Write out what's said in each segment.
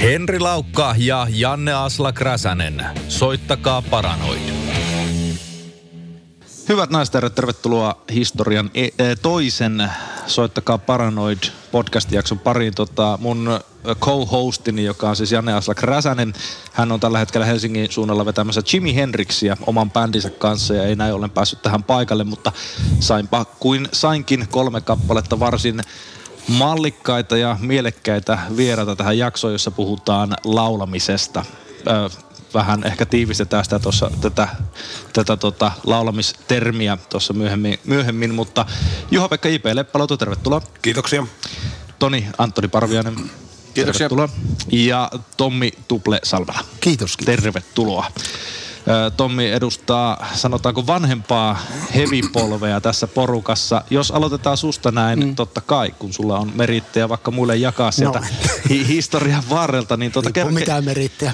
Henri Laukka ja Janne Asla Kräsänen. Soittakaa paranoid. Hyvät naiset ja tervetuloa historian e- e- toisen Soittakaa Paranoid podcast-jakson pariin. Tota, mun co-hostini, joka on siis Janne Aslak Räsänen, hän on tällä hetkellä Helsingin suunnalla vetämässä Jimi Hendrixia oman bändinsä kanssa ja ei näin ollen päässyt tähän paikalle, mutta sainpa kuin sainkin kolme kappaletta varsin mallikkaita ja mielekkäitä vieraita tähän jaksoon, jossa puhutaan laulamisesta. Ö, vähän ehkä tiivistetään sitä tuossa, tätä, tätä tota, laulamistermiä tuossa myöhemmin, myöhemmin, mutta Juha-Pekka J.P. Leppäloutu, tervetuloa. Kiitoksia. Toni Antoni Parviainen, Kiitoksia. tervetuloa. Ja Tommi Tuple Salvela. Kiitos, kiitos. Tervetuloa. Tommi edustaa, sanotaanko vanhempaa hevipolvea tässä porukassa. Jos aloitetaan susta näin, mm. totta kai, kun sulla on merittejä vaikka muille jakaa sieltä No. hi- historian varrelta, niin tuota, ole mitään merittiä.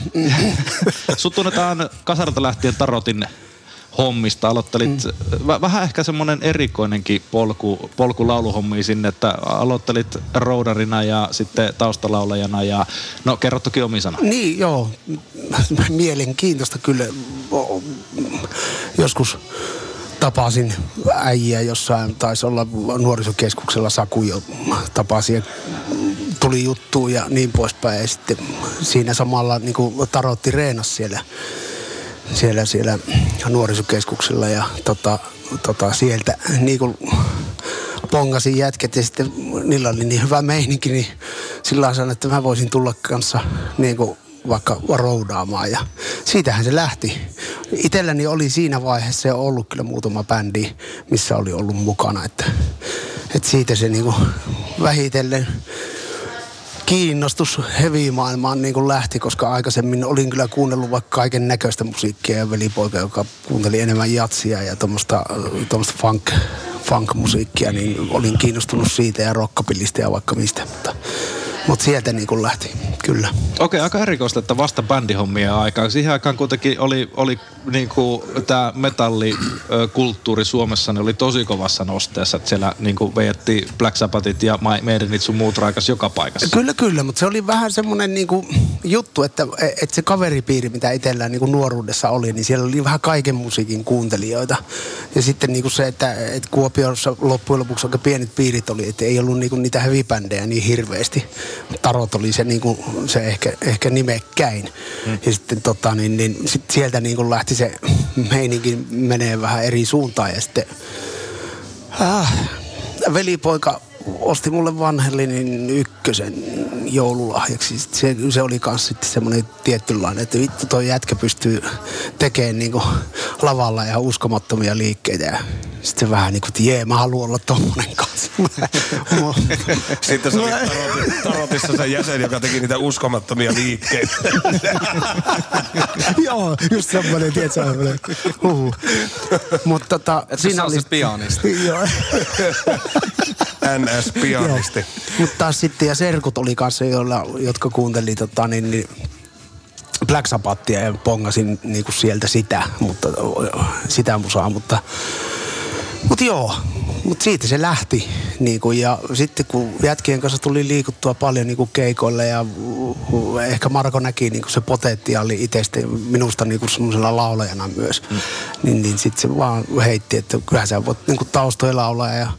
Sut tunnetaan kasarilta lähtien tarotin hommista. Aloittelit mm. v- vähän ehkä semmoinen erikoinenkin polku, polku lauluhommiin sinne, että aloittelit roudarina ja sitten taustalaulajana ja no kerro toki omi sana. Niin, joo. Mielenkiintoista kyllä. Joskus tapasin äijä jossain, taisi olla nuorisokeskuksella Saku jo tapasin ja tuli juttu ja niin poispäin. Ja sitten siinä samalla niin tarotti reenas siellä, siellä, siellä nuorisokeskuksella ja tota, tota, sieltä niin kuin pongasin jätket ja sitten niillä oli niin hyvä meininki, niin sillä sanoin, että mä voisin tulla kanssa niin kuin vaikka roudaamaan ja siitähän se lähti. Itselläni oli siinä vaiheessa jo ollut kyllä muutama bändi, missä oli ollut mukana, että, että siitä se niin kuin vähitellen kiinnostus heavy-maailmaan niin kuin lähti, koska aikaisemmin olin kyllä kuunnellut vaikka kaiken näköistä musiikkia ja velipoika, joka kuunteli enemmän jatsia ja tuommoista tuommoista funk, funk-musiikkia, niin olin kiinnostunut siitä ja rockapillista ja vaikka mistä, mutta, mutta sieltä niin kuin lähti, kyllä. Okei, aika erikoista, että vasta bändihommia aikaan. Siihen aikaan kuitenkin oli, oli niinku, tämä metallikulttuuri Suomessa niin oli tosi kovassa nosteessa. Että siellä niinku vejettiin Black Sabbathit ja Maidenit sun muut raikas joka paikassa. Kyllä, kyllä, mutta se oli vähän semmoinen niinku juttu, että, että se kaveripiiri, mitä itsellään niinku nuoruudessa oli, niin siellä oli vähän kaiken musiikin kuuntelijoita. Ja sitten niinku se, että, että Kuopiossa loppujen lopuksi aika pienet piirit oli, että ei ollut niinku niitä heavy-bändejä niin hirveästi. Tarot oli se, niinku, se ehkä, ehkä nimekkäin. Mm. Ja sitten tota, niin, niin, sit sieltä niinku lähti se meininki menee vähän eri suuntaan ja sitten Ah, velipoika osti mulle vanhellinen ykkösen joululahjaksi. Se, se oli kans sitten semmoinen tietynlainen, että vittu toi jätkä pystyy tekemään niinku lavalla ja uskomattomia liikkeitä. Ja sitten se vähän niinku, että jee, mä haluan olla tommonen kanssa. Sitten se oli tarotissa se jäsen, joka teki niitä uskomattomia liikkeitä. Joo, just semmoinen, tiedätkö, semmoinen. Mutta tota, Että sä olisit pianisti. Joo. NS-pianisti. Mutta taas sitten, ja serkut oli kanssa, joilla, jotka kuunteli tota, niin, niin Black Sabbathia ja pongasin niinku sieltä sitä, mutta, sitä musaa, mutta, mutta joo, mutta siitä se lähti. Niinku, ja sitten kun jätkien kanssa tuli liikuttua paljon niinku keikoille ja ehkä Marko näki niinku se potentiaali itsestä minusta niinku semmoisena laulajana myös, mm. niin, niin sitten se vaan heitti, että kyllähän sä voit niinku taustoilla laulaa ja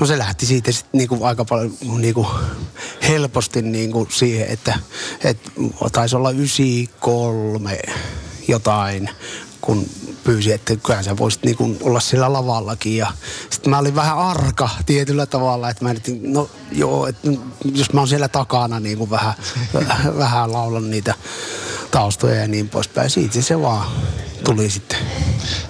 no se lähti siitä sitten niinku aika paljon niinku helposti niinku siihen, että et taisi olla 93 jotain, kun pyysi, että kyllähän sä voisit niinku olla siellä lavallakin. Ja sitten mä olin vähän arka tietyllä tavalla, että mä nyt, no joo, että jos mä oon siellä takana niin kuin vähän, vähän laulan niitä taustoja ja niin poispäin. Siitä se vaan tuli sitten.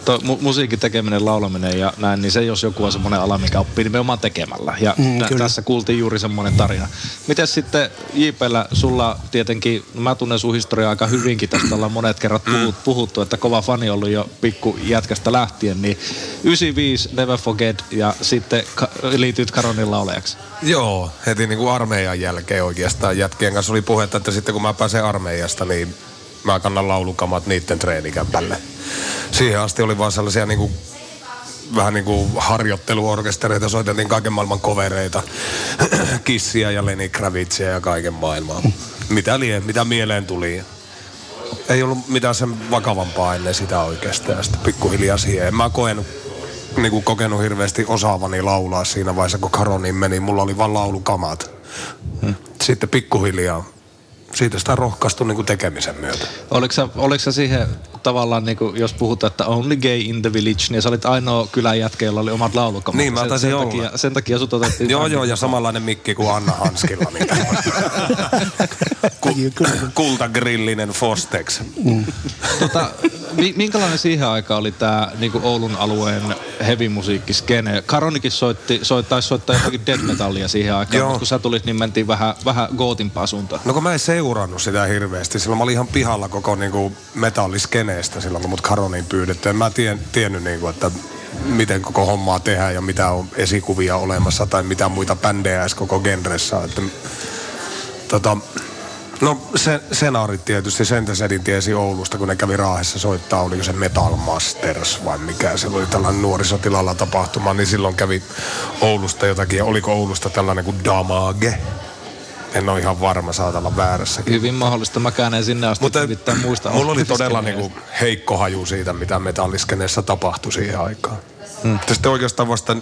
Tuo mu- musiikin tekeminen, laulaminen ja näin, niin se jos joku on semmoinen ala, mikä oppii nimenomaan tekemällä. Ja Mm, kyllä. tässä kuultiin juuri semmoinen tarina. Miten sitten JPllä, sulla tietenkin, no mä tunnen sun historiaa aika hyvinkin, tästä ollaan monet kerrat puhut, puhuttu, että kova fani ollut jo pikku jätkästä lähtien, niin 95 Never Forget ja sitten ka- liityit Karonin laulajaksi. Joo, heti niin kuin armeijan jälkeen oikeastaan jätkien kanssa oli puhetta, että sitten kun mä pääsen armeijasta, niin mä kannan laulukamat niiden treenikämpälle. Siihen asti oli vaan sellaisia niin kuin vähän niin kuin harjoitteluorkestereita, soiteltiin kaiken maailman kovereita, Kissiä ja Lenny Kravitzia ja kaiken maailmaa. mitä lie, mitä mieleen tuli. Ei ollut mitään sen vakavampaa ennen sitä oikeastaan. Sitten pikkuhiljaa siihen. En mä koen, niin kuin kokenut hirveästi osaavani laulaa siinä vaiheessa, kun Karoniin meni. Mulla oli vaan laulukamat. Hmm. Sitten pikkuhiljaa siitä sitä rohkaistui niin kuin tekemisen myötä. Oliko sä, oliko sä siihen tavallaan, niin kuin, jos puhutaan, että only gay in the village, niin sä olit ainoa kylän jätkä, jolla oli omat laulukamat. Niin, mä taisin sen, olla. Takia, sen takia sut otettiin. Joo, joo, ja samanlainen mikki kuin Anna Hanskilla. Niin Ku, kultagrillinen Fostex. Mm. tota, minkälainen siihen aikaan oli tämä niinku Oulun alueen heavy-musiikkiskene? Karonikin soitti, soit, taisi soittaa jotakin death metallia siihen aikaan, mutta kun sä tulit, niin mentiin vähän, vähän gootimpaa suuntaan. No kun mä en seurannut sitä hirveästi. Silloin mä olin ihan pihalla koko niinku metalliskeneestä silloin, kun mut Karoniin pyydetty. En mä tien, tiennyt, niinku, että miten koko hommaa tehdään ja mitä on esikuvia olemassa tai mitä muita bändejä edes koko genressä. Että, tota, no se, senaarit tietysti, Sentesedin tiesi Oulusta, kun ne kävi Raahessa soittaa, oliko se Metal Masters vai mikä. Se oli tällainen nuorisotilalla tapahtuma, niin silloin kävi Oulusta jotakin, ja oliko Oulusta tällainen kuin Damage, en ole ihan varma, saat olla väärässä. Hyvin mahdollista, mäkään en sinne asti Mutta muista. Mulla oli todella niinku heikko haju siitä, mitä metalliskeneessä tapahtui siihen aikaan. Hmm. Sitten oikeastaan vasta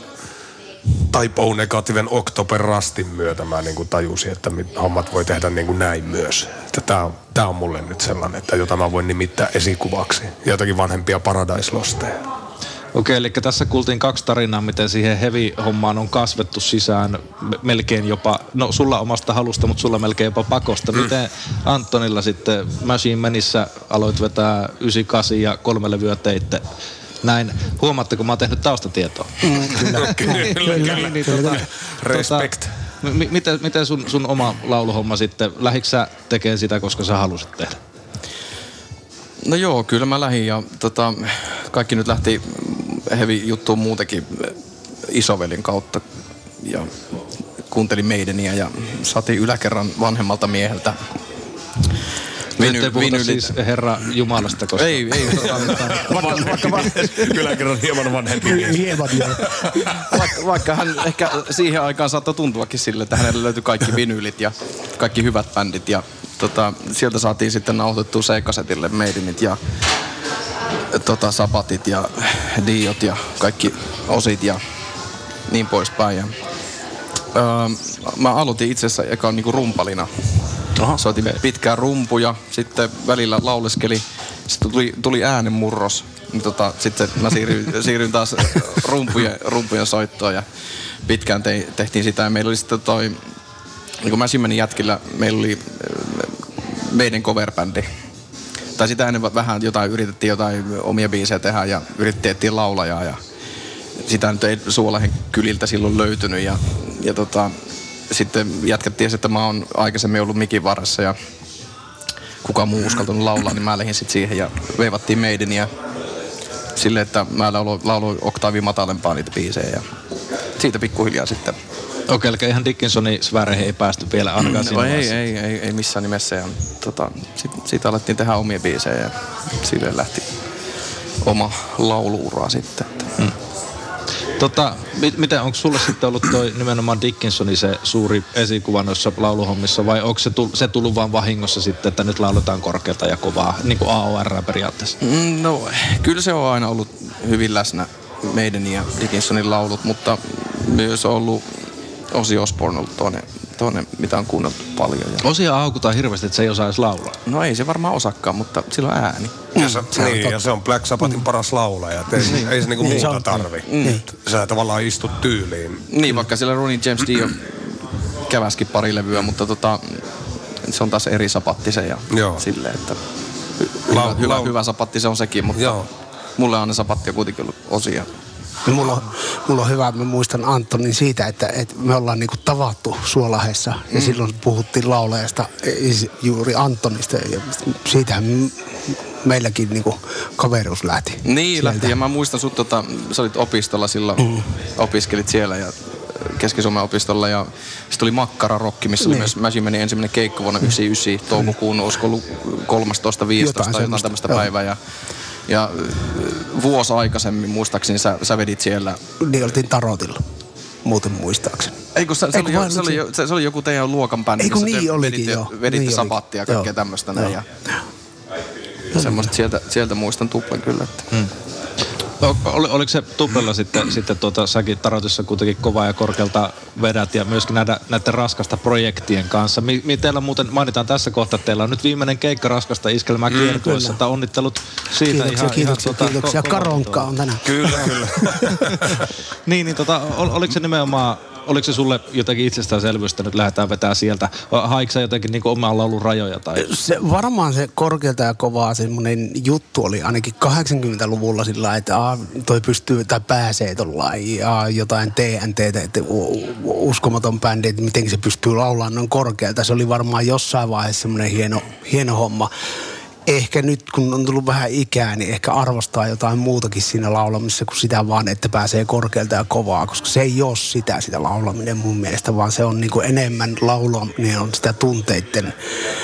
Typo negatiivinen October Rastin myötä mä niinku tajusin, että hommat voi tehdä niinku näin myös. Tää on, tää on mulle nyt sellainen, että jota mä voin nimittää esikuvaksi. Jotakin vanhempia Paradise Losteja. Okei, eli tässä kuultiin kaksi tarinaa, miten siihen heavy-hommaan on kasvettu sisään melkein jopa, no sulla omasta halusta, mutta sulla melkein jopa pakosta. Mm. Miten Antonilla sitten Machine Manissä aloit vetää 98 ja kolme levyä teitte? Näin, huomaatteko, mä oon tehnyt taustatietoa? Mm, kyllä, kyllä, kyllä, kyllä. Niin, tota, Respect. Tota, m- miten, miten sun, sun oma lauluhomma sitten, lähditkö sä tekemään sitä, koska sä halusit tehdä? No joo, kyllä mä lähdin ja tota, kaikki nyt lähti hevi juttu muutenkin isovelin kautta ja kuuntelin meideniä ja saatiin yläkerran vanhemmalta mieheltä Viny, Nyt vinylit. siis Herra Jumalasta, koska... Ei, ei. vaikka, vaikka, vaikka, kyllä kerran hieman vanhempi Hieman, vaikka, vaikka hän ehkä siihen aikaan saattoi tuntuakin sille, että hänelle löytyi kaikki vinylit ja kaikki hyvät bändit. Ja tota, sieltä saatiin sitten nauhoitettua C-kasetille meidinit ja tota, sapatit ja diot ja kaikki osit ja niin poispäin. Ja, öö, mä aloitin itse asiassa eka niinku rumpalina. Aha, Soitin okay. pitkää rumpuja, sitten välillä lauleskeli, sitten tuli, tuli äänenmurros. Niin tota, sitten mä siirryin, siirryin taas rumpujen, rumpujen soittoon ja pitkään te, tehtiin sitä. Ja meillä oli sitten toi, niin kun mä jätkillä, meillä oli meidän coverbändi tai sitä ennen vähän jotain, yritettiin jotain omia biisejä tehdä ja yritettiin laulajaa ja sitä nyt ei Suolahen kyliltä silloin löytynyt ja, ja tota, sitten jätkät että mä oon aikaisemmin ollut mikin varassa ja kuka muu uskaltanut laulaa, niin mä lähdin sitten siihen ja veivattiin meidän ja sille, että mä lauloin, lauloin oktaavi matalempaa niitä biisejä ja siitä pikkuhiljaa sitten Okei, eli ihan Dickinsonin sfääreihin ei päästy vielä ainakaan no, ei, ei, ei, ei, missään nimessä. Ja, tota, sit, siitä alettiin tehdä omia biisejä ja sille lähti oma lauluura sitten. Hmm. Tota, mit, miten, onko sulle sitten ollut toi nimenomaan Dickinsonin se suuri esikuva noissa lauluhommissa vai onko se, tull, se tullut vaan vahingossa sitten, että nyt lauletaan korkeata ja kovaa, niin kuin AOR periaatteessa? Mm, no, kyllä se on aina ollut hyvin läsnä meidän ja Dickinsonin laulut, mutta myös on ollut Osi Osborne ollut toinen, toinen, mitä on kuunneltu paljon. Ja... Osia haukutaan hirveästi, että se ei osaisi laulaa. No ei se varmaan osakkaan, mutta sillä on ääni. Ja se, se niin, on ja se on Black Sabbathin mm. paras laulaja. Ei, niin. ei se niinku niin, muuta tarvi. Mm. Sä tavallaan istut tyyliin. Niin, vaikka sillä Ronnie James Dio käväskin pari levyä, mutta tota, se on taas eri sapatti se ja Joo. silleen, että hyvä, lau, hyvä, lau. hyvä sapatti se on sekin, mutta Joo. mulle on ne sapatti kuitenkin ollut osia Mulla on, mulla on hyvä, mä muistan Antonin siitä, että, että me ollaan niinku tavattu Suolahessa ja mm. silloin puhuttiin laulajasta juuri Antonista ja siitähän meilläkin niinku kaveruus lähti. Niin sieltä. lähti ja mä muistan sut, tota, sä olit opistolla silloin, mm. opiskelit siellä ja Keski-Suomen opistolla ja sitten tuli Makkara Rokki, missä niin. oli myös Mäsimeni ensimmäinen keikko vuonna 1999 toukokuun, olisiko ollut 13-15 jotain, jotain tämmöistä päivää ja ja vuosi aikaisemmin muistaakseni sä, sä vedit siellä. Niin oltiin Tarotilla. muuten muistaakseni. Ei kun se, se, oli, jo, se, oli, se- se, oli joku teidän luokan bändi, Ei, kun te niin olikin, veditte, joo. veditte Niin sabattia ja kaikkea tämmöistä näin. Ja semmoista sieltä, sieltä muistan tuplan kyllä. Että. O- Oli, oliko se tuplella sitten, sitten tuota, säkin Tarotissa kuitenkin kova ja korkealta vedät ja myöskin näitä, näiden raskasta projektien kanssa. Mi, mi teillä muuten, mainitaan tässä kohtaa, että teillä on nyt viimeinen keikka raskasta iskelmää kiertueessa, kyllä. että onnittelut siitä Kiitoksia, ihan, kiitoksia, ihan, kiitoksia. ko- kova Karonkka tuo. on tänään. Kyllä, kyllä. niin, niin tota, ol, oliko se nimenomaan, oliko se sulle jotenkin itsestäänselvyys, että nyt lähdetään vetää sieltä? Haiko sä jotenkin niin omalla ollut rajoja? Tai? Se, varmaan se korkealta ja kovaa semmoinen juttu oli ainakin 80-luvulla sillä että aa, toi pystyy tai pääsee tollain ja jotain TNT, että uskomaton bändi, että miten se pystyy laulamaan noin korkealta. Se oli varmaan jossain vaiheessa semmoinen hieno, hieno homma. Ehkä nyt, kun on tullut vähän ikää, niin ehkä arvostaa jotain muutakin siinä laulamissa kuin sitä vaan, että pääsee korkealta ja kovaa, koska se ei ole sitä, sitä laulaminen mun mielestä, vaan se on niinku enemmän laulaminen on sitä tunteiden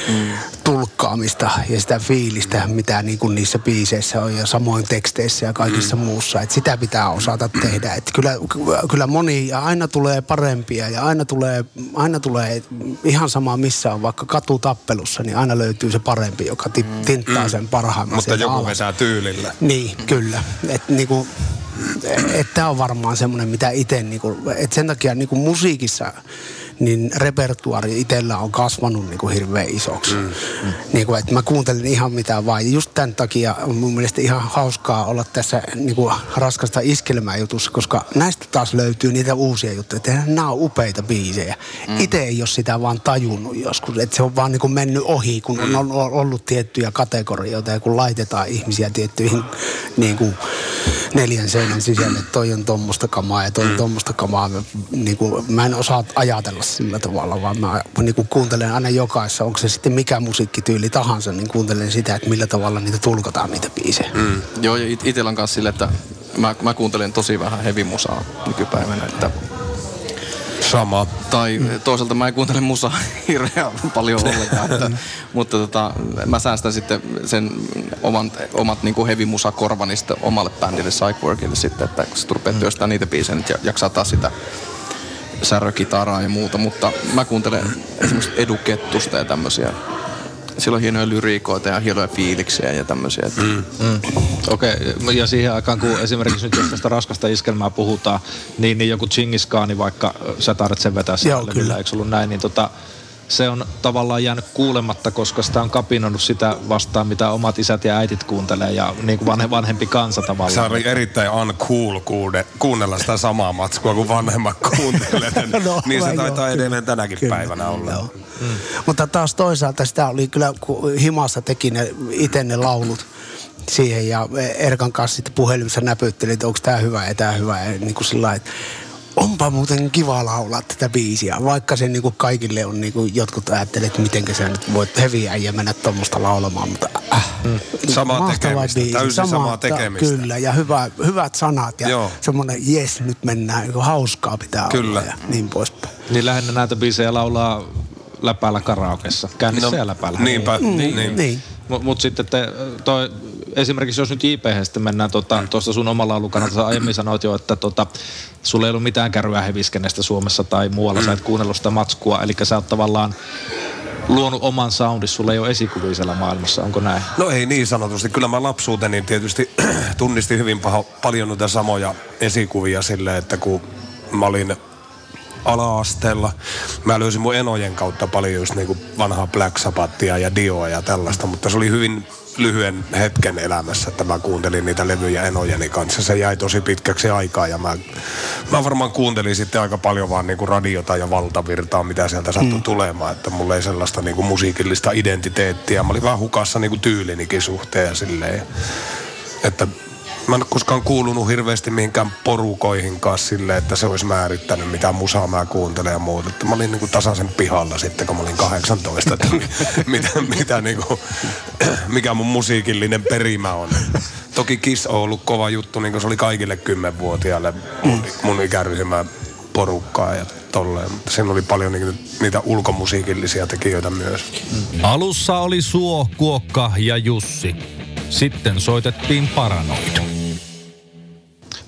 mm. tulkkaamista ja sitä fiilistä, mitä niinku niissä biiseissä on ja samoin teksteissä ja kaikissa mm. muussa. Et sitä pitää osata tehdä. Et kyllä, kyllä moni ja aina tulee parempia ja aina tulee, aina tulee ihan sama missä on, vaikka katutappelussa, niin aina löytyy se parempi, joka ti- tinttaa sen parhaimman Mutta joku alas. vetää tyylillä. Niin, kyllä. Että niinku, et tämä on varmaan semmoinen, mitä itse, niinku, että sen takia niinku musiikissa niin repertuaari itsellä on kasvanut niinku hirveän isoksi. Mm. Mm. Niinku, että mä kuuntelen ihan mitä vaan. Ja just tämän takia on mun mielestä ihan hauskaa olla tässä niinku raskasta iskelmää jutussa, koska näistä taas löytyy niitä uusia juttuja. Että nämä on upeita biisejä. Mm. Itse ei ole sitä vaan tajunnut joskus, että se on vaan niinku mennyt ohi, kun on on ollut tiettyjä kategorioita ja kun laitetaan ihmisiä tiettyihin niin kuin neljän seinän sisälle, että toi on tuommoista kamaa ja toi on tuommoista kamaa. Niin kuin, mä en osaa ajatella sillä tavalla, vaan mä niin kuin kuuntelen aina jokaisessa, onko se sitten mikä musiikkityyli tahansa, niin kuuntelen sitä, että millä tavalla niitä tulkataan niitä biisejä. Mm. Joo, ja it- itellä on kanssa sille, että mä, mä kuuntelen tosi vähän heavy musaa nykypäivänä, että Sama. tai toisaalta mä en kuuntele musaa hirveän paljon ollenkaan, että, mutta tota, mä säästän sitten sen oman, omat niinku heavy musa sitten omalle bändille Psychworkille sitten, että kun se rupeaa työstää niitä biisejä, niin jaksaa taas sitä särökitaraa ja muuta, mutta mä kuuntelen esimerkiksi Edu Kettusta ja tämmöisiä. Sillä on hienoja lyriikoita ja hienoja fiiliksiä ja tämmöisiä. Että mm. Okei, okay. ja siihen aikaan, kun esimerkiksi nyt jos tästä raskasta iskelmää puhutaan, niin, niin joku Chingis Khan, vaikka sä tarvitset sen vetää Joo, siellä levyllä, kyllä. eikö ollut näin, niin tota, se on tavallaan jäänyt kuulematta, koska sitä on kapinoinut sitä vastaan, mitä omat isät ja äitit kuuntelee ja niin kuin vanhe, vanhempi kansa Se tavallaan. oli erittäin uncool kuude, kuunnella sitä samaa matskua kuin vanhemmat kuuntelee. No, niin se taitaa joo, edelleen tänäkin Kyllä, päivänä olla. Joo. Mm. Mutta taas toisaalta sitä oli kyllä, kun himassa teki ne itse ne laulut siihen ja Erkan kanssa sitten puhelimessa näpytteli, että onko tämä hyvä ja tämä hyvä. Ja niin kuin sillä lailla, että onpa muuten kiva laulaa tätä biisiä, vaikka se niin kuin kaikille on, niin kuin jotkut ajattelee, että miten sä nyt voit heviä ja mennä tuommoista laulamaan, mutta äh, Samaa mahtava tekemistä, täysin samaa ta- tekemistä. Kyllä, ja hyvä, hyvät sanat ja Joo. semmoinen, jes, nyt mennään, niin kuin hauskaa pitää Kyllä. olla ja niin poispäin. Niin lähinnä näitä biisejä laulaa läpäällä karaokeessa, käynnissä no, ja läpäällä. Niinpä, Mm, niin. niin. niin. Mutta mut sitten te, toi, esimerkiksi jos nyt sitten mennään tuosta tota, sun omalla sä aiemmin sanoit jo, että tota, sulla ei ollut mitään kärryä heviskenestä Suomessa tai muualla, sä et kuunnellut sitä matskua, eli sä oot tavallaan luonut oman soundis, sulla ei ole esikuvia siellä maailmassa, onko näin? No ei niin sanotusti. Kyllä mä lapsuuteni tietysti tunnistin hyvin paho, paljon noita samoja esikuvia silleen, että kun mä olin ala-asteella. Mä löysin mun enojen kautta paljon just niinku vanhaa Black Sabbathia ja Dioa ja tällaista, mutta se oli hyvin lyhyen hetken elämässä, että mä kuuntelin niitä levyjä enojeni kanssa. Se jäi tosi pitkäksi aikaa ja mä, mä varmaan kuuntelin sitten aika paljon vaan niinku radiota ja valtavirtaa, mitä sieltä sattui mm. tulemaan, että mulla ei sellaista niinku musiikillista identiteettiä. Mä olin vähän hukassa niinku tyylinikin suhteen ja silleen. Että mä en ole koskaan kuulunut hirveästi mihinkään porukoihin kanssa silleen, että se olisi määrittänyt mitä musaa mä kuuntelen ja muuta. Että mä olin niinku tasaisen pihalla sitten, kun mä olin 18, että mi- mitä, mitä niinku, mikä mun musiikillinen perimä on. Toki Kiss on ollut kova juttu, niin kuin se oli kaikille kymmenvuotiaille mun, mun ikäryhmä porukkaa ja tolleen. Mutta siinä oli paljon niinku, niitä ulkomusiikillisia tekijöitä myös. Alussa oli Suo, Kuokka ja Jussi. Sitten soitettiin Paranoid.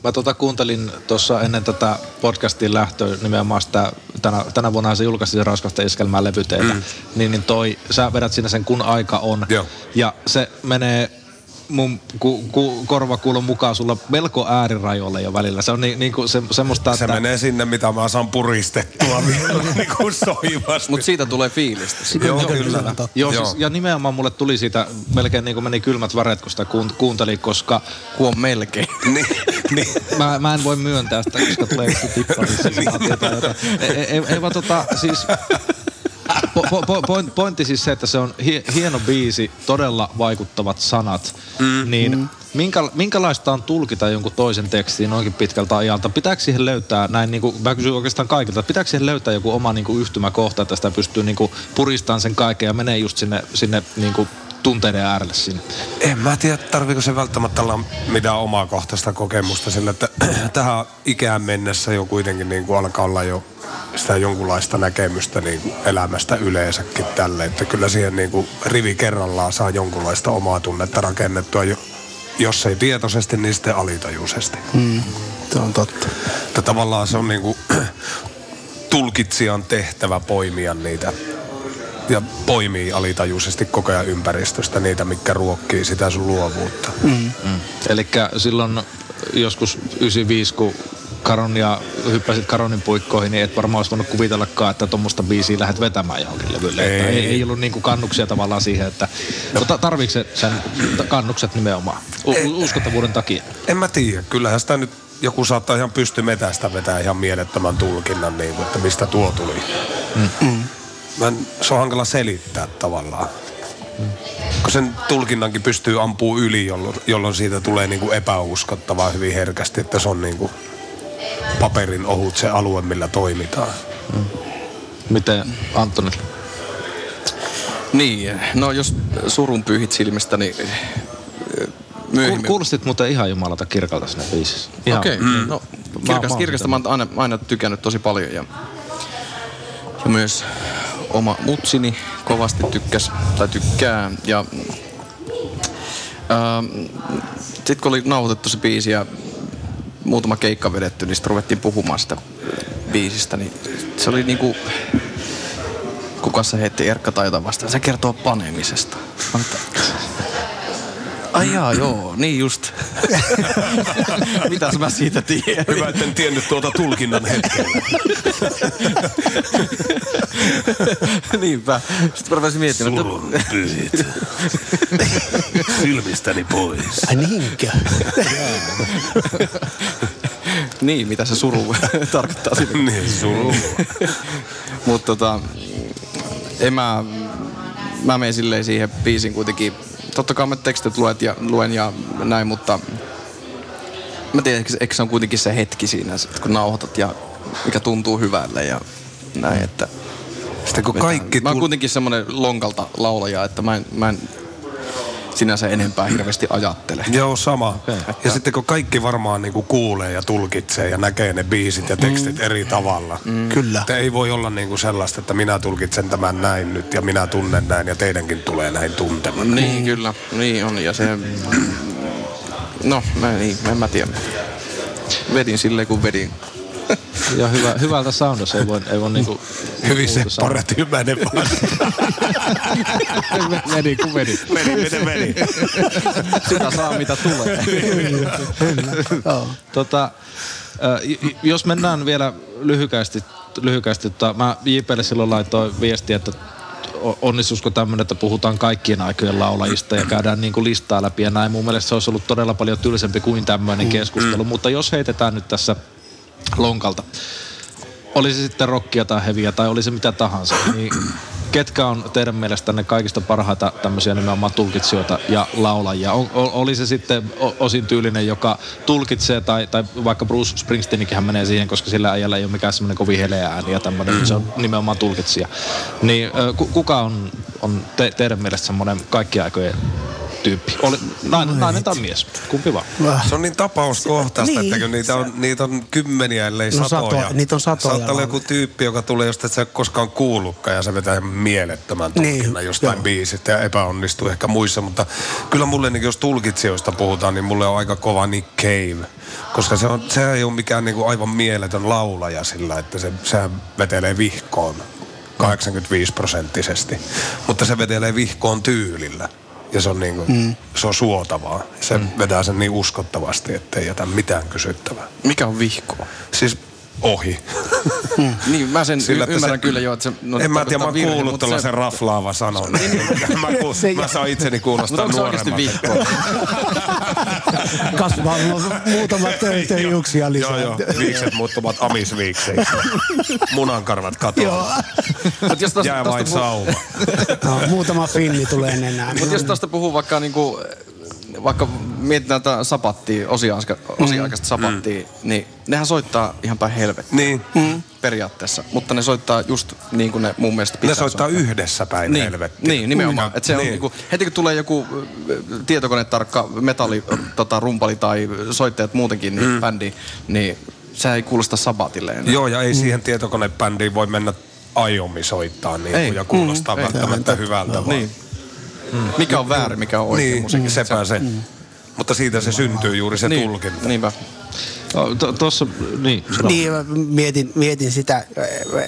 Mä tota kuuntelin tuossa ennen tätä podcastin lähtöä nimenomaan sitä, tänä, tänä vuonna se julkaisi se raskasta iskelmää levyteitä, mm. niin, niin toi, sä vedät sinne sen kun aika on. Joo. Ja se menee mun ku, ku, korvakuulon mukaan sulla melko äärirajoille jo välillä. Se on ni, niin kuin se, semmoista, Se että... menee sinne, mitä mä saan puristettua vielä niin kuin soivasti. Mutta siitä tulee fiilistä. Joo, Joo, kyllä. kyllä. Joo, Joo. siis, ja nimenomaan mulle tuli siitä melkein niin kuin meni kylmät väreet, kun sitä kuunt- kuuntelin, koska Huom melkein. niin, niin. mä, mä en voi myöntää sitä, koska tulee yksi tippari ei, ei, ei, ei vaan tota, siis po, po, po, point, pointti siis se, että se on hie, hieno biisi, todella vaikuttavat sanat, mm. niin mm. Minkä, minkälaista on tulkita jonkun toisen tekstiin noinkin pitkältä ajalta? Pitääkö siihen löytää, näin niin kuin, mä kysyn oikeastaan kaikilta, että pitääkö siihen löytää joku oma niin kuin yhtymäkohta, että sitä pystyy niin kuin, puristamaan sen kaiken ja menee just sinne, sinne niin kuin, tunteiden äärelle sinne? En mä tiedä, tarviiko se välttämättä olla mitään omakohtaista kokemusta sillä, että tähän ikään mennessä jo kuitenkin niin kuin alkaa olla jo sitä jonkunlaista näkemystä niin kuin elämästä yleensäkin tälle. Että kyllä siihen niin kuin rivi kerrallaan saa jonkunlaista omaa tunnetta rakennettua, jo, jos ei tietoisesti, niin sitten alitajuisesti. Mm, se on totta. Että tavallaan se on niin kuin tulkitsijan tehtävä poimia niitä ja poimii alitajuisesti koko ajan ympäristöstä niitä, mikä ruokkii sitä sun luovuutta. Mm. Eli silloin joskus 95, kun Karon ja hyppäsit Karonin puikkoihin, niin et varmaan olisi voinut kuvitellakaan, että tuommoista biisiä lähdet vetämään johonkin levylle. Ei, Ei. ei, ei ollut niinku kannuksia tavallaan siihen, että no. se sen kannukset nimenomaan U- uskottavuuden takia? En mä tiedä. Kyllähän sitä nyt joku saattaa ihan pysty metästä vetää ihan mielettömän tulkinnan, niin kuin, että mistä tuo tuli. Mm. Mä en, se on hankala selittää tavallaan. Mm. Kun sen tulkinnankin pystyy ampuu yli, jolloin, jolloin siitä tulee niin kuin epäuskottavaa hyvin herkästi, että se on niin kuin paperin ohut se alue, millä toimitaan. Miten Antoni? Niin, no jos surun pyyhit silmistä, niin eh, Kuul- myöhemmin... kuulostit muuten ihan jumalata kirkalta siinä biisissä. Okei, okay. mm. no kirkas, mä- kirkasta mä oon aina, aina tykännyt tosi paljon ja, ja myös oma mutsini kovasti tykkäs tai tykkää ja ähm, sitten kun oli nauhoitettu se biisi ja muutama keikka vedetty, niin sitten ruvettiin puhumaan sitä biisistä, niin se oli niinku kuka se heitti Erkka Taita vastaan. Se kertoo panemisesta. Ai jaa, joo, niin just. Mitäs mä siitä tiedän? Hyvä, etten tiennyt tuota tulkinnan hetkellä. Niinpä. Sitten mä rupesin miettimään, että pyhit. Silmistäni pois. Ai niinkö? niin, mitä se suru tarkoittaa sille. Niin, suru. Mutta tota, en mä, mä menen silleen siihen biisin kuitenkin. Totta kai mä tekstit luet ja, luen ja näin, mutta mä tiedän, eikö se- on kuitenkin se hetki siinä, sit kun nauhoitat ja mikä tuntuu hyvälle ja näin, että Sitten kun kaikki Mä oon tul- kuitenkin semmonen lonkalta laulaja, että mä en, mä en sinänsä enempää hirveästi ajattele. Joo, sama. Ja sitten kun kaikki varmaan niinku kuulee ja tulkitsee ja näkee ne biisit ja tekstit eri tavalla. Mm. Kyllä. Että ei voi olla niinku sellaista, että minä tulkitsen tämän näin nyt ja minä tunnen näin ja teidänkin tulee näin tuntemaan. Niin, kyllä. Niin on. Ja se... No, mä, niin, en mä tiedä. Vedin silleen kun vedin. Ja hyvä, hyvältä soundos, ei voi, ei voi niinku... Hyvin muuta sanoa. separatiimäinen vaan. Meni kun meni. meni, miten meni. Sitä saa mitä tulee. Tota, jos mennään vielä lyhykästi, lyhykästi tota, mä JPlle silloin laitoin viesti, että onnistuisiko tämmöinen, että puhutaan kaikkien aikojen laulajista ja käydään niin kuin listaa läpi ja näin. Mun mielestä se olisi ollut todella paljon tylsempi kuin tämmöinen keskustelu, mutta jos heitetään nyt tässä lonkalta, oli se sitten rockia tai heviä tai oli se mitä tahansa, niin ketkä on teidän mielestänne kaikista parhaita tämmöisiä nimenomaan tulkitsijoita ja laulajia? On, oli se sitten osin tyylinen, joka tulkitsee, tai, tai vaikka Bruce Springsteenikin menee siihen, koska sillä äijällä ei ole mikään semmoinen kovin heleä ääni ja tämmöinen, se on nimenomaan tulkitsija. Niin kuka on, on te, teidän mielestä semmoinen kaikkien aikojen tyyppi? Oli, nainen, nainen tai mies? Kumpi vaan? Se on niin tapauskohtaista, Niin. että kun niitä on, niitä on kymmeniä, ellei No satoja. satoja, niitä on satoja Saattaa olla joku tyyppi, joka tulee josta et sä koskaan kuullutkaan ja se vetää mielettömän Niin, tulkinnan jostain joo. biisistä ja epäonnistuu ehkä muissa. Mutta kyllä mulle, niin jos tulkitsijoista puhutaan, niin mulle on aika kova Nick Cave. Koska se, on, se ei ole mikään niin kuin aivan mieletön laulaja sillä, että se, sehän vetelee vihkoon 85 prosenttisesti. Mutta se vetelee vihkoon tyylillä. Ja se on, niin kuin, mm. se on suotavaa. Se mm. vetää sen niin uskottavasti, ettei jätä mitään kysyttävää. Mikä on vihkoa? Siis ohi. Niin, mä sen Sillä, y- ymmärrän se- kyllä jo, että se no, en mä tiedä, mä oon virhe, kuullut mutta tällaisen se- raflaava sanon. mä, kuul, Se- mä saan itseni Mutta kuulostaa onko se oikeasti nuoremmalta. vihkoa? Kasvaa muutama töytöjuksia lisää. Joo, joo. Viikset muuttuvat amisviikseiksi. Munankarvat katoaa. Joo. Mut jos tosta, Jää vain sauma. No, muutama finni tulee nenään. Mutta jos tuosta puhuu vaikka niinku, vaikka mietitään tätä sapattia, osia-aika- osia-aikaista sapattia, niin nehän soittaa ihan päin helvettiä. Niin. Mm. Periaatteessa. Mutta ne soittaa just niin kuin ne mun mielestä pitää Ne soittaa soittaa. yhdessä päin Niin, helvettiä. niin nimenomaan. Et se on Niin. niinku, heti kun tulee joku tietokonetarkka metalli, tota, rumpali tai soittajat muutenkin niin mm. bändi, niin se ei kuulosta sabatille enää. Joo, ja ei siihen tietokonebändiin voi mennä aiomi soittaa niin Ei. kuin, ja kuulostaa Mm, ei. välttämättä hyvältä. vaan- Niin. Mikä on väärin, mikä on oikein Niin, musiikissa. sepä se. Mutta siitä se syntyy juuri se niin, tulkinta. Niinpä. Tuossa, niin. Niin, mä mietin, mietin sitä,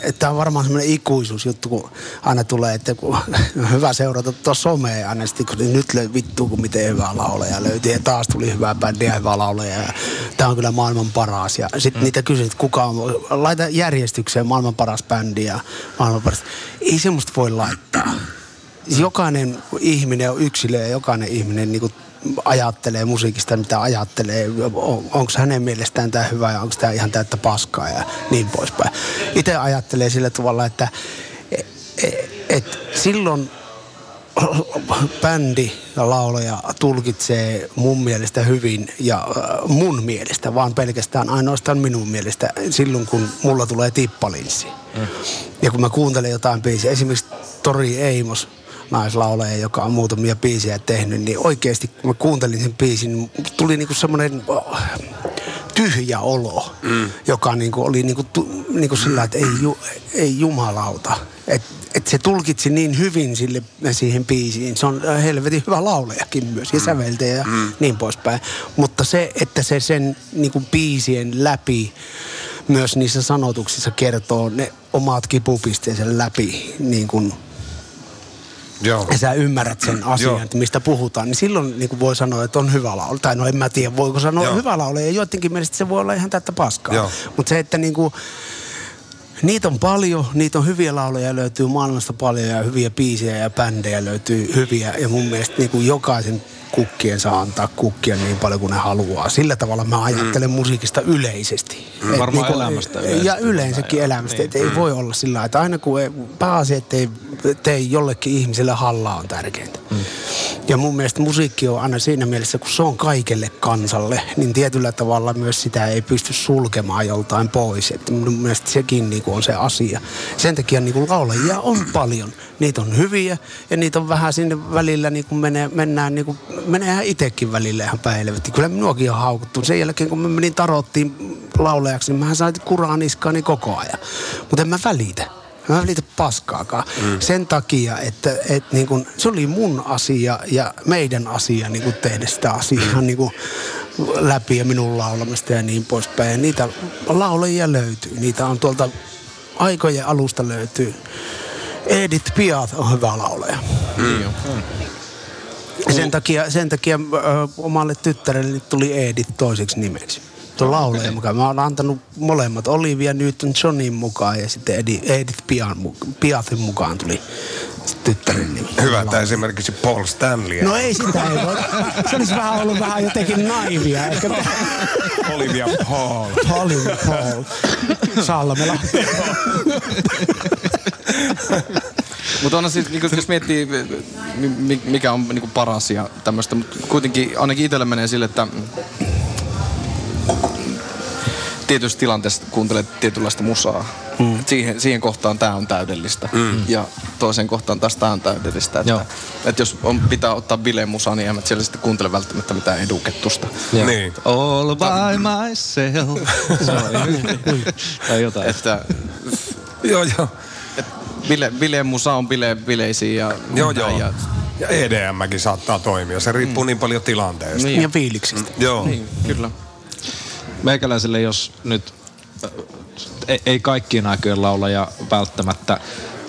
että tämä on varmaan semmoinen ikuisuusjuttu, kun aina tulee, että kun on hyvä seurata tuossa somea aina sitten, kun nyt löy, vittu, kun miten hyvä laulaja löytyi ja taas tuli hyvää bändiä ja hyvä laulaja ja tämä on kyllä maailman paras. Ja sitten mm. niitä kysyt, että kuka on, laita järjestykseen maailman paras bändi ja maailman paras. Ei semmoista voi laittaa. Jokainen ihminen on yksilö ja jokainen ihminen niin ajattelee musiikista, mitä ajattelee. Onko hänen mielestään tämä hyvä ja onko tämä ihan täyttä paskaa ja niin poispäin. Itse ajattelee sillä tavalla, että et, et silloin bändi ja laulaja tulkitsee mun mielestä hyvin ja äh, mun mielestä, vaan pelkästään ainoastaan minun mielestä silloin, kun mulla tulee tippalinssi. Mm. Ja kun mä kuuntelen jotain biisiä, esimerkiksi Tori Eimos, naislaulaja, joka on muutamia biisejä tehnyt, niin oikeasti kun mä kuuntelin sen biisin, tuli niinku semmoinen oh, tyhjä olo, mm. joka niinku oli niinku, niinku sillä, että ei, ju, ei jumalauta. Et, et se tulkitsi niin hyvin sille, siihen biisiin. Se on äh, helvetin hyvä laulajakin myös ja säveltäjä ja mm. niin poispäin. Mutta se, että se sen niinku biisien läpi myös niissä sanotuksissa kertoo ne omat kipupisteensä läpi niin kuin Joo. ja sä ymmärrät sen asian, Joo. että mistä puhutaan, niin silloin niin kuin voi sanoa, että on hyvä laulu. Tai no en mä tiedä, voiko sanoa Joo. hyvä laulu. Ja joidenkin mielestä se voi olla ihan täyttä paskaa. Mutta se, että niin kuin, niitä on paljon, niitä on hyviä lauluja löytyy maailmasta paljon ja hyviä biisejä ja bändejä löytyy hyviä. Ja mun mielestä niin kuin jokaisen kukkien saa antaa kukkia niin paljon kuin ne haluaa. Sillä tavalla mä ajattelen mm. musiikista yleisesti. Et Varmaan elämästä yleisesti. Ja yleensäkin elämästä. Niin. Että ei voi olla sillä että aina kun ei, pääasia, että ei tee jollekin ihmiselle hallaa on tärkeintä. Mm. Ja mun mielestä musiikki on aina siinä mielessä, kun se on kaikelle kansalle, niin tietyllä tavalla myös sitä ei pysty sulkemaan joltain pois. Että mun mielestä sekin niin on se asia. Sen takia niin laulajia on paljon. Niitä on hyviä ja niitä on vähän sinne välillä niin kuin menee, mennään niin kuin, meneehän itsekin välillä ihan päilevästi. Kyllä minuakin on haukuttu. Sen jälkeen kun mä menin tarottiin laulajaksi, niin mähän sain kuraa niskaani koko ajan. Mutta en mä välitä. Mä en välitä paskaakaan. Mm. Sen takia, että et, niin kun, se oli mun asia ja meidän asia niin kun tehdä sitä asiaa niin kun, läpi ja minun laulamista ja niin poispäin. Ja niitä laulajia löytyy. Niitä on tuolta aikojen alusta löytyy. Edith Piaf on hyvä laulaja. Mm. Ja Sen takia, sen takia ö, omalle tyttärelle tuli Edith toiseksi nimeksi. Tuo laulaja mukaan. Mä oon antanut molemmat. Olivia Newton Johnin mukaan ja sitten Edi- Edith Piaf, Piafin mukaan tuli tyttären nimi. Hyvä, että esimerkiksi Paul Stanley. No ei sitä ei voi. Se olisi vähän ollut vähän jotenkin naivia. Ehkä Olivia Paul. Olivia Paul. Salmela. Mutta on siis, niinku, jos miettii, mi- mi- mikä on niinku paras ja tämmöistä, mutta kuitenkin ainakin itselle menee sille, että tietyssä tilanteessa kuuntelet tietynlaista musaa Mm. Siihen, siihen kohtaan tämä on täydellistä. Mm. Ja toiseen kohtaan taas tämä on täydellistä. Että, että jos on, pitää ottaa bilemusaa, niin en siellä sitten kuuntele välttämättä mitään edukettusta. Niin. All by myself. tai jotain. Että Joo, joo. Bile, bilemusa on bile, bileisiin ja Joo, joo. Ja, Ja EDMkin saattaa toimia. Se riippuu niin paljon tilanteesta. Niin. Ja fiiliksistä. Joo. niin, kyllä. Meikäläiselle, jos nyt ei, ei kaikkien aikojen laulaja välttämättä,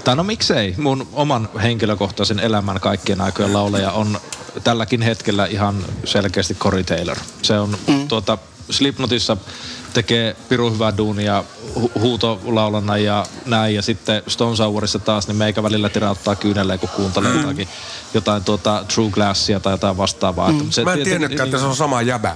tai no miksei, mun oman henkilökohtaisen elämän kaikkien aikojen laulaja on tälläkin hetkellä ihan selkeästi Cory Taylor. Se on mm. tuota, Slipknotissa tekee pirun hyvää duunia hu- huutolaulanna ja näin. Ja sitten Stone Sourissa taas, niin meikä välillä tirauttaa kyynelle, kun kuuntelee Mm. jotakin, jotain tuota True Glassia tai jotain vastaavaa. Mm. Se, Mä en tiennytkään, että se on sama jäbä.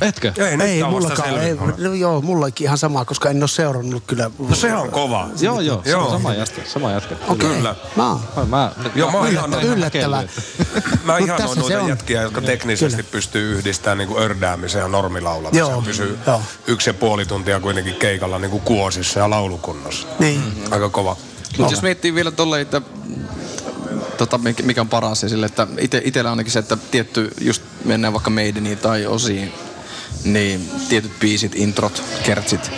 Etkö? Ei, Ei, vasta mullakaan. Ei, no, joo, mullakin ihan sama, koska en ole seurannut kyllä. No se on kova. Joo, joo, Joo. joo. sama jätkä, sama jätkä. Okei. Kyllä. Mä oon. Mä, mä, Joo, mä oon yllättävän- ihannut- Yllättävää. Mä ihan tässä noita se on. jätkiä, jotka teknisesti Kyllä. pystyy yhdistämään niin ördäämisen ja normilaulamisen. Joo, pysyy joo. yksi ja puoli tuntia kuitenkin keikalla niin kuin kuosissa ja laulukunnossa. Niin. Aika kova. Mutta jos miettii vielä tolle, että tota, mikä- mikä on paras ja sille, että ite, itellä ainakin se, että tietty, just mennään vaikka Maideniin tai osiin, niin tietyt biisit, introt, kertsit,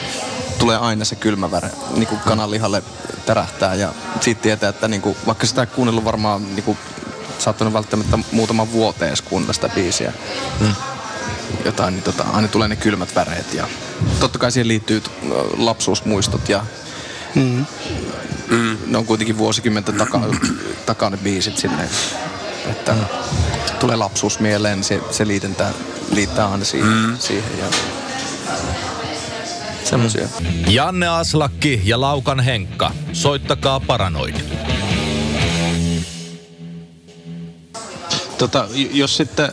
tulee aina se kylmä väre, niin kuin kananlihalle tärähtää ja siitä tietää, että niin kuin, vaikka sitä ei kuunnellut varmaan niin kuin, saattanut välttämättä muutaman vuoteen edes kuunnella sitä biisiä. Jotain, niin tota, aina tulee ne kylmät väreet ja totta kai siihen liittyy äh, lapsuusmuistot ja ne on kuitenkin vuosikymmentä takaa, takaa ne biisit silleen, että tulee lapsuus mieleen, se, se liitentää, liittää aina siihen, mm. siihen ja semmosia. Janne Aslakki ja Laukan Henkka. Soittakaa Paranoid. Tota, jos sitten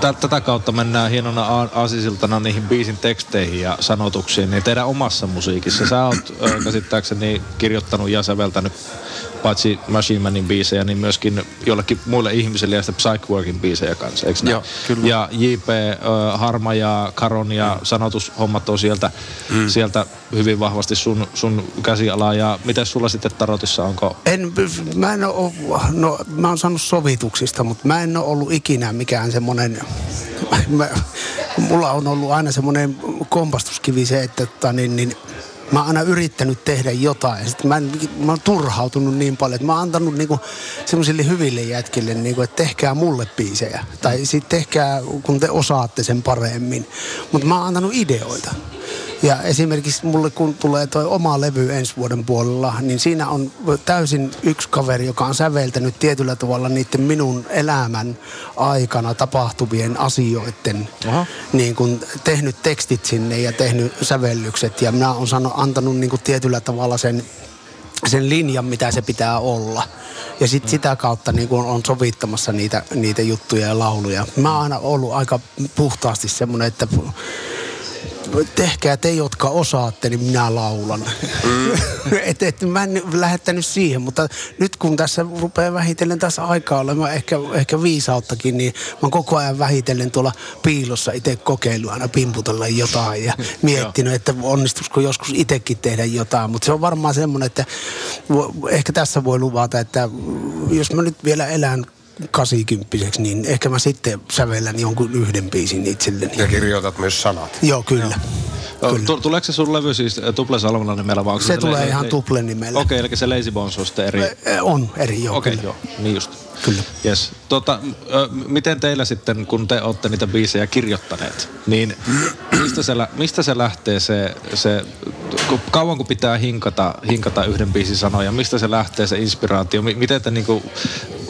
tä- tätä kautta mennään hienona a- aasisiltana niihin biisin teksteihin ja sanotuksiin, niin teidän omassa musiikissa, sä oot ö, käsittääkseni kirjoittanut ja säveltänyt paitsi Machine Manin biisejä, niin myöskin jollekin muille ihmisille ja sitten Psychworkin biisejä kanssa, eikö näin? Joo, kyllä. Ja JP, Harma ja Karon ja sanotushommat on sieltä, mm. sieltä hyvin vahvasti sun, sun käsialaa. Ja miten sulla sitten Tarotissa, onko En, mä en oo, no, mä oon saanut sovituksista, mutta mä en ole ollut ikinä mikään semmonen, mä, mulla on ollut aina semmonen kompastuskivi se, että tota, niin, niin, mä oon aina yrittänyt tehdä jotain. Ja sit mä, en, mä oon turhautunut niin paljon, että mä oon antanut niinku semmoisille hyville jätkille, niinku, että tehkää mulle biisejä. Tai sitten tehkää, kun te osaatte sen paremmin. Mutta mä oon antanut ideoita. Ja esimerkiksi mulle kun tulee toi oma levy ensi vuoden puolella, niin siinä on täysin yksi kaveri, joka on säveltänyt tietyllä tavalla niiden minun elämän aikana tapahtuvien asioiden, Aha. niin kun tehnyt tekstit sinne ja tehnyt sävellykset. Ja minä olen sanonut, antanut niin kuin tietyllä tavalla sen sen linjan, mitä se pitää olla. Ja sitten sitä kautta niin kun on sovittamassa niitä, niitä juttuja ja lauluja. Mä oon aina ollut aika puhtaasti semmoinen, että tehkää te, jotka osaatte, niin minä laulan. Mm. et, et, mä en lähettänyt siihen, mutta nyt kun tässä rupeaa vähitellen tässä aikaa olemaan ehkä, ehkä viisauttakin, niin mä oon koko ajan vähitellen tuolla piilossa itse kokeillut aina pimputella jotain ja miettinyt, että onnistuisiko joskus itsekin tehdä jotain. Mutta se on varmaan semmoinen, että ehkä tässä voi luvata, että jos mä nyt vielä elän 80 niin ehkä mä sitten sävellän jonkun yhden biisin itselleni. Ja kirjoitat myös sanat. Joo, kyllä. Kyllä. Tu- tuleeko se sun levy siis äh, Tuple Salmella nimellä vai onko Se tulee le- ihan le- Tuple nimellä. Okei, eli se Lazy Bones on sitten eri. Ä, On eri, joo. Okei, kyllä. joo, niin just. Kyllä. Yes. Tota, miten teillä sitten, kun te olette niitä biisejä kirjoittaneet, niin mistä se, lä- mistä se lähtee se, se ku- kauan kun pitää hinkata, hinkata yhden biisin sanoja, mistä se lähtee se inspiraatio? Mi- Miten te niinku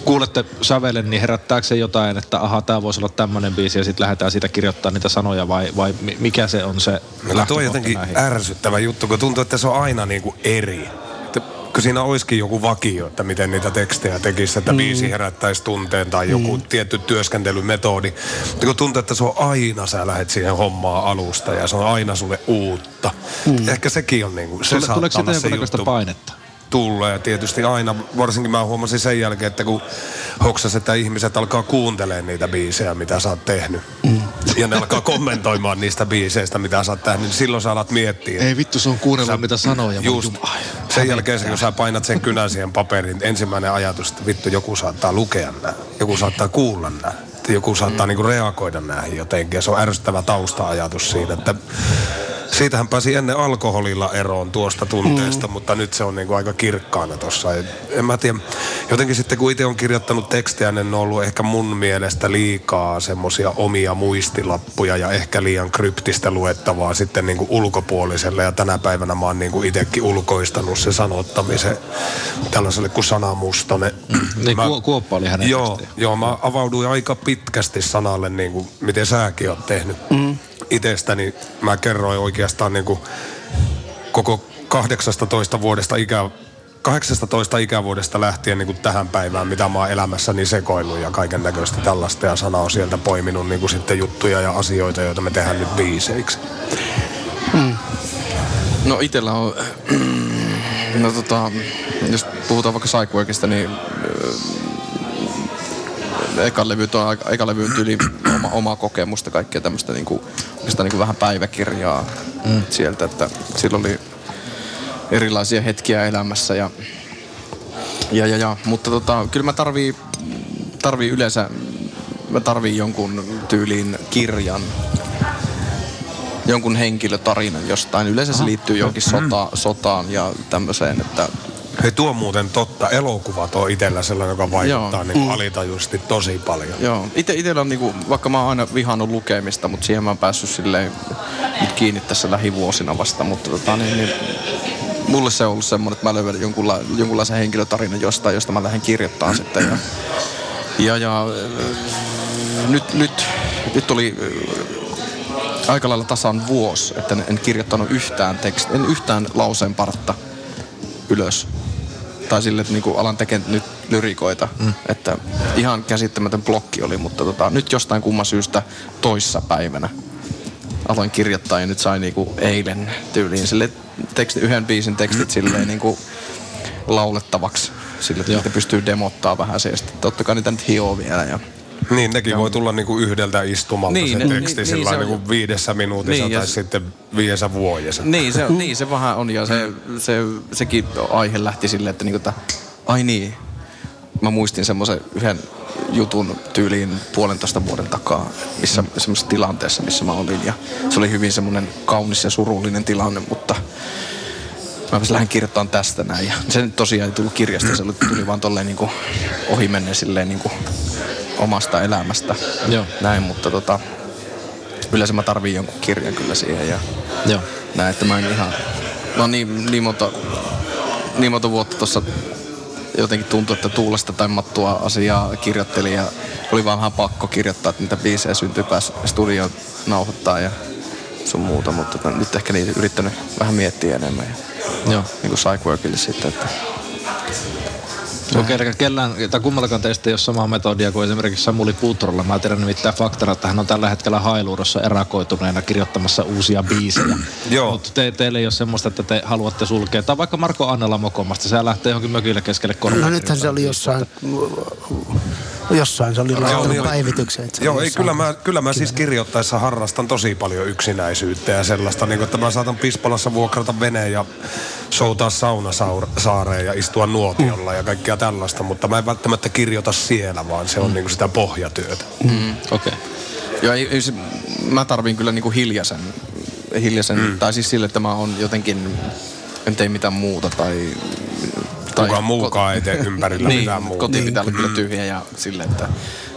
kuulette sävelen, niin herättääkö se jotain, että aha, tämä voisi olla tämmöinen biisi ja sitten lähdetään siitä kirjoittamaan niitä sanoja vai, vai mi- mikä se on se No, tuo on jotenkin näihin? ärsyttävä juttu, kun tuntuu, että se on aina niin kuin eri. Että kun siinä olisikin joku vakio, että miten niitä tekstejä tekisi, että mm. biisi herättäisi tunteen tai joku mm. tietty työskentelymetodi. Mutta kun tuntuu, että se on aina, sä lähdet siihen hommaan alusta ja se on aina sulle uutta. Mm. Ehkä sekin on niin kuin, se Tule, saattaa tuleeko siitä olla se jonkunnäköistä juttu. Painetta? Tulee tietysti aina, varsinkin mä huomasin sen jälkeen, että kun hoksas, että ihmiset alkaa kuuntelemaan niitä biisejä, mitä sä oot tehnyt. Mm. ja ne alkaa kommentoimaan niistä biiseistä, mitä sä oot tehnyt, niin silloin sä alat miettiä. Ei vittu, se on kuunnellut Sä- mitä sanoja. Just. Ai, Sen jälkeen, kun sä painat sen kynän siihen paperiin, ensimmäinen ajatus, että vittu, joku saattaa lukea nää. Joku saattaa kuulla nää. Joku saattaa mm. niinku reagoida näihin jotenkin. Ja se on ärsyttävä tausta-ajatus siinä, että siitähän pääsi ennen alkoholilla eroon tuosta tunteesta, mm. mutta nyt se on niinku aika kirkkaana tossa. Et En mä tiedä, jotenkin sitten kun itse on kirjoittanut tekstejä, niin ne on ollut ehkä mun mielestä liikaa semmosia omia muistilappuja ja ehkä liian kryptistä luettavaa sitten niinku ulkopuoliselle. Ja tänä päivänä mä oon niinku itekin ulkoistanut se sanottamisen tällaiselle kuin sanamustonen. Niin, Kuo- Kuoppa oli hänen Joo, joo, mä avauduin aika pitkästi sanalle, niin kuin, miten säkin oot tehnyt. Mm. Itestäni mä kerroin oikeastaan niin kuin, koko 18 vuodesta ikä, 18 ikävuodesta lähtien niin kuin tähän päivään, mitä mä oon elämässäni sekoillut ja kaiken näköistä tällaista. Ja sana on sieltä poiminut niin kuin sitten juttuja ja asioita, joita me tehdään nyt biiseiksi. No itellä on, no tota, jos puhutaan vaikka Psychworkista, niin ö, eka levy on aika- eka levy on tyyli oma, omaa kokemusta, kaikkea tämmöistä niinku, niinku vähän päiväkirjaa mm. sieltä, että silloin oli erilaisia hetkiä elämässä ja, ja, ja, ja mutta tota, kyllä mä tarvii, tarvii yleensä, mä tarvii jonkun tyyliin kirjan, jonkun henkilötarinan jostain. Yleensä se liittyy johonkin sota, sotaan ja tämmöiseen, että Hei, tuo on muuten totta. Elokuvat on itsellä sellainen, joka vaikuttaa niin kuin alitajuisesti tosi paljon. joo. Ite, itellä on niinku, vaikka mä oon aina vihannut lukemista, mutta siihen mä oon päässyt silleen nyt kiinni tässä lähivuosina vasta, mutta tota, niin, niin, mulle se on ollut semmoinen, että mä löydän jonkunla, jonkunlaisen henkilötarinan jostain, josta mä lähden kirjoittamaan sitten ja, ja, ja äh, nyt, nyt, nyt oli äh, aika lailla tasan vuosi, että en, kirjoittanut yhtään tekst, en yhtään lauseen partta ylös. Tai sille, että niinku alan tekemään nyt lyrikoita. Mm. Että ihan käsittämätön blokki oli, mutta tota, nyt jostain kumman syystä toissa päivänä aloin kirjoittaa ja nyt sain niinku eilen tyyliin sille teksti, yhden biisin tekstit silleen niinku laulettavaksi. Sille, että niitä pystyy demottaa vähän se. Ja sitten totta kai niitä nyt hioo vielä. Ja Niin, nekin voi tulla niinku yhdeltä istumalta Niin, niin, ne- se teksti niin, sillä niin, se on- niinku viidessä minuutissa Niin, ja tai s- sitten viidessä vuodessa. Niin se, niin, se vähän on ja se, se, sekin aihe lähti silleen, että, niinku, että ai niin, mä muistin semmoisen yhden jutun tyyliin puolentoista vuoden takaa, missä semmoisessa tilanteessa, missä mä olin. Ja se oli hyvin semmoinen kaunis ja surullinen tilanne, mutta mä lähdin kirjoittamaan tästä näin. Ja se nyt tosiaan ei tullut kirjasta, se tuli vaan tolleen niinku ohimennen silleen niinku omasta elämästä. Joo. Näin, mutta tota, yleensä mä tarviin jonkun kirjan kyllä siihen. Ja Joo. näin, että mä en ihan... Oon niin, niin, monta, niin monta vuotta tuossa jotenkin tuntui, että tuulesta temmattua asiaa kirjoittelin ja oli vaan vähän pakko kirjoittaa, että niitä biisejä syntyy pääs studioon nauhoittaa ja sun muuta, mutta nyt ehkä niitä yrittänyt vähän miettiä enemmän ja Joo. niin kuin Psychworkille sitten, että Okei, okay, kellään, tai kummallakaan teistä ei ole samaa metodia kuin esimerkiksi Samuli Puutrolla. Mä tiedän nimittäin faktana, että hän on tällä hetkellä hailuurossa erakoituneena kirjoittamassa uusia biisejä. Joo. Mutta te, teille ei ole semmoista, että te haluatte sulkea. Tai vaikka Marko Annela mokomasta, se lähtee johonkin mökille keskelle korvaa. No nythän se oli jossain, jossain se oli laittanut niin päivityksen. Joo, ei, kyllä mä, kyllä mä siis kirjoittaessa harrastan tosi paljon yksinäisyyttä ja sellaista, niin kuin, että mä saatan Pispalassa vuokrata veneen ja soutaa saunasaareen ja istua nuotiolla ja kaikkea tällaista, mutta mä en välttämättä kirjoita siellä, vaan se on niin kuin sitä pohjatyötä. Okei. Okay. Joo, ei, ei se, mä tarviin kyllä niinku hiljaisen, hiljaisen mm. tai siis sille, että mä oon jotenkin, en tee mitään muuta tai... Kukaan muukaan ei tee ympärillä niin, mitään muuta. Koti pitää olla kyllä tyhjä ja sille, että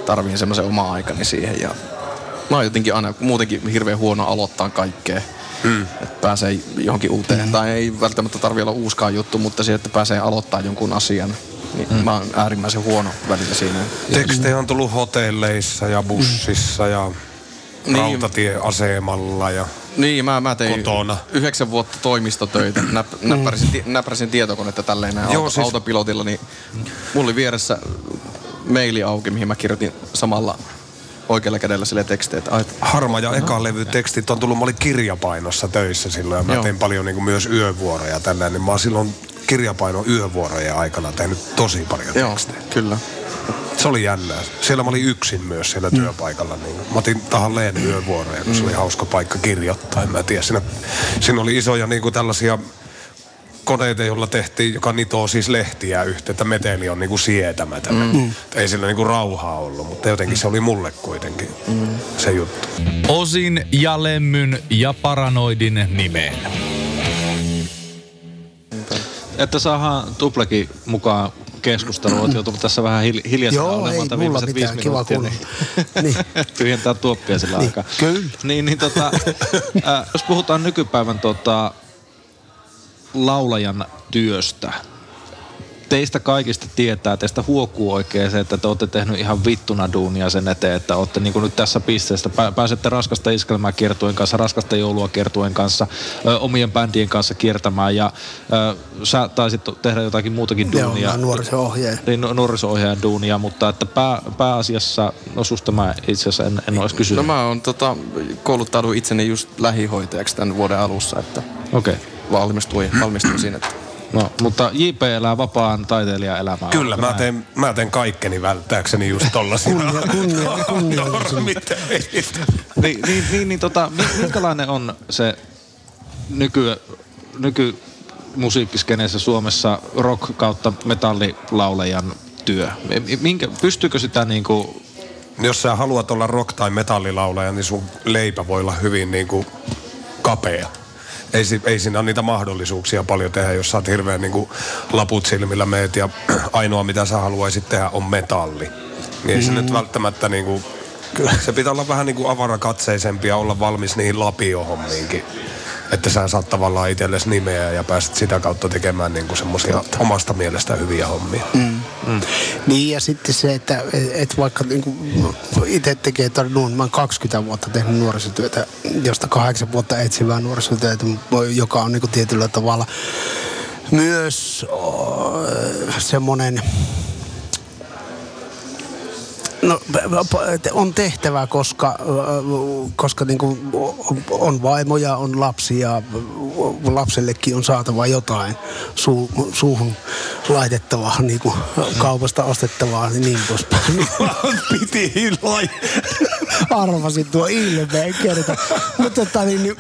tarviin semmoisen oma aikani siihen ja mä oon jotenkin aina muutenkin hirveän huono aloittaa kaikkea. Mm. Että pääsee johonkin uuteen, mm. tai ei välttämättä tarvi olla uuskaan juttu, mutta se, että pääsee aloittaa jonkun asian, niin mm. mä oon äärimmäisen huono välillä siinä. Tekstejä on tullut hotelleissa ja bussissa ja Niin. rautatieasemalla ja Niin, mä, mä tein Kotona. yhdeksän vuotta toimistotöitä. Näp, näppärisin, ti, näppärisin tietokonetta tälleen näin Joo, auto, siis- autopilotilla, niin mulla oli vieressä maili auki, mihin mä kirjoitin samalla oikealla kädellä sille tekstejä. Että, ai, Harma ja eka levy tekstit on tullut, mä olin kirjapainossa töissä silloin ja mä Joo. tein paljon niin kuin myös yövuoroja tänään, niin mä oon silloin kirjapaino yövuorojen aikana tehnyt tosi paljon joo, tekstejä. kyllä. Se oli jännää. Siellä mä olin yksin myös siellä työpaikalla. Niin mä otin tahalleen yövuoroja, kun se oli hauska paikka kirjoittaa. En mä tiedä. Siinä, siinä oli isoja niin kuin tällaisia koneita, joilla tehtiin, joka nitoo siis lehtiä yhteen, että meteli on niinku sietämätön. Mm. Ei sillä niinku rauhaa ollut, mutta jotenkin se oli mulle kuitenkin mm. se juttu. Osin ja Lemmyn ja Paranoidin nimeen. Että saadaan Tuplekin mukaan keskusteluun. Olet joutunut tässä vähän hil- hiljaisena Joo, olemaan ei tämän mulla mitään, kiva minuuttia. kuulla. Niin. Tyhjentää tuoppia sillä Niin, aikaa. kyllä. Niin, niin tota, äh, jos puhutaan nykypäivän tota, laulajan työstä, teistä kaikista tietää, teistä huokuu oikein se, että te olette tehnyt ihan vittuna duunia sen eteen, että olette niin kuin nyt tässä pisteessä. Pää- pääsette raskasta iskelmää kiertuen kanssa, raskasta joulua kiertuen kanssa, ö, omien bändien kanssa kiertämään ja ö, sä taisit tehdä jotakin muutakin Joo, duunia. oon nuoriso-ohjaaja. Niin, nu- nuoriso-ohjaajan duunia, mutta että pää, pääasiassa, no susta mä itse asiassa en, en olisi kysynyt. No mä oon tota, kouluttaudun itseni just lähihoitajaksi tämän vuoden alussa, että Okei. Okay. valmistuin, valmistuin siinä. Että No, mutta JP elää vapaan taiteilijan elämää. Kyllä, mä teen, mä teen kaikkeni välttääkseni just tollasia Kunnia- kunnia- kunnia- niin, niin, niin, niin tota, mi- minkälainen on se nyky, nyky musiikkiskeneessä Suomessa rock kautta metallilaulajan työ? Mi- Minkä, pystyykö sitä niinku, Jos sä haluat olla rock- tai metallilaulaja, niin sun leipä voi olla hyvin niin kuin kapea. Ei, ei siinä ole niitä mahdollisuuksia paljon tehdä, jos sä oot hirveän niin kuin laput silmillä meet ja ainoa mitä sä haluaisit tehdä on metalli. Niin ei se nyt välttämättä niin kuin, se pitää olla vähän niin kuin avarakatseisempi ja olla valmis niihin lapiohommiinkin. Että sä saat tavallaan itsellesi nimeä ja pääset sitä kautta tekemään niin kuin semmoisia omasta mielestä hyviä hommia. Niin ja sitten se, että et vaikka niinku itse tekee nuun, mä oon 20 vuotta tehnyt nuorisotyötä, josta kahdeksan vuotta etsivää nuorisotyötä, joka on niinku tietyllä tavalla myös semmoinen No, on tehtävä, koska, koska niin kuin on vaimoja, on lapsia, lapsellekin on saatava jotain suu, suuhun laitettavaa, niin kuin kaupasta ostettavaa ja niin poispäin. Piti lai. Arvasin tuo ilmeen kerta. Mutta tota niin, niin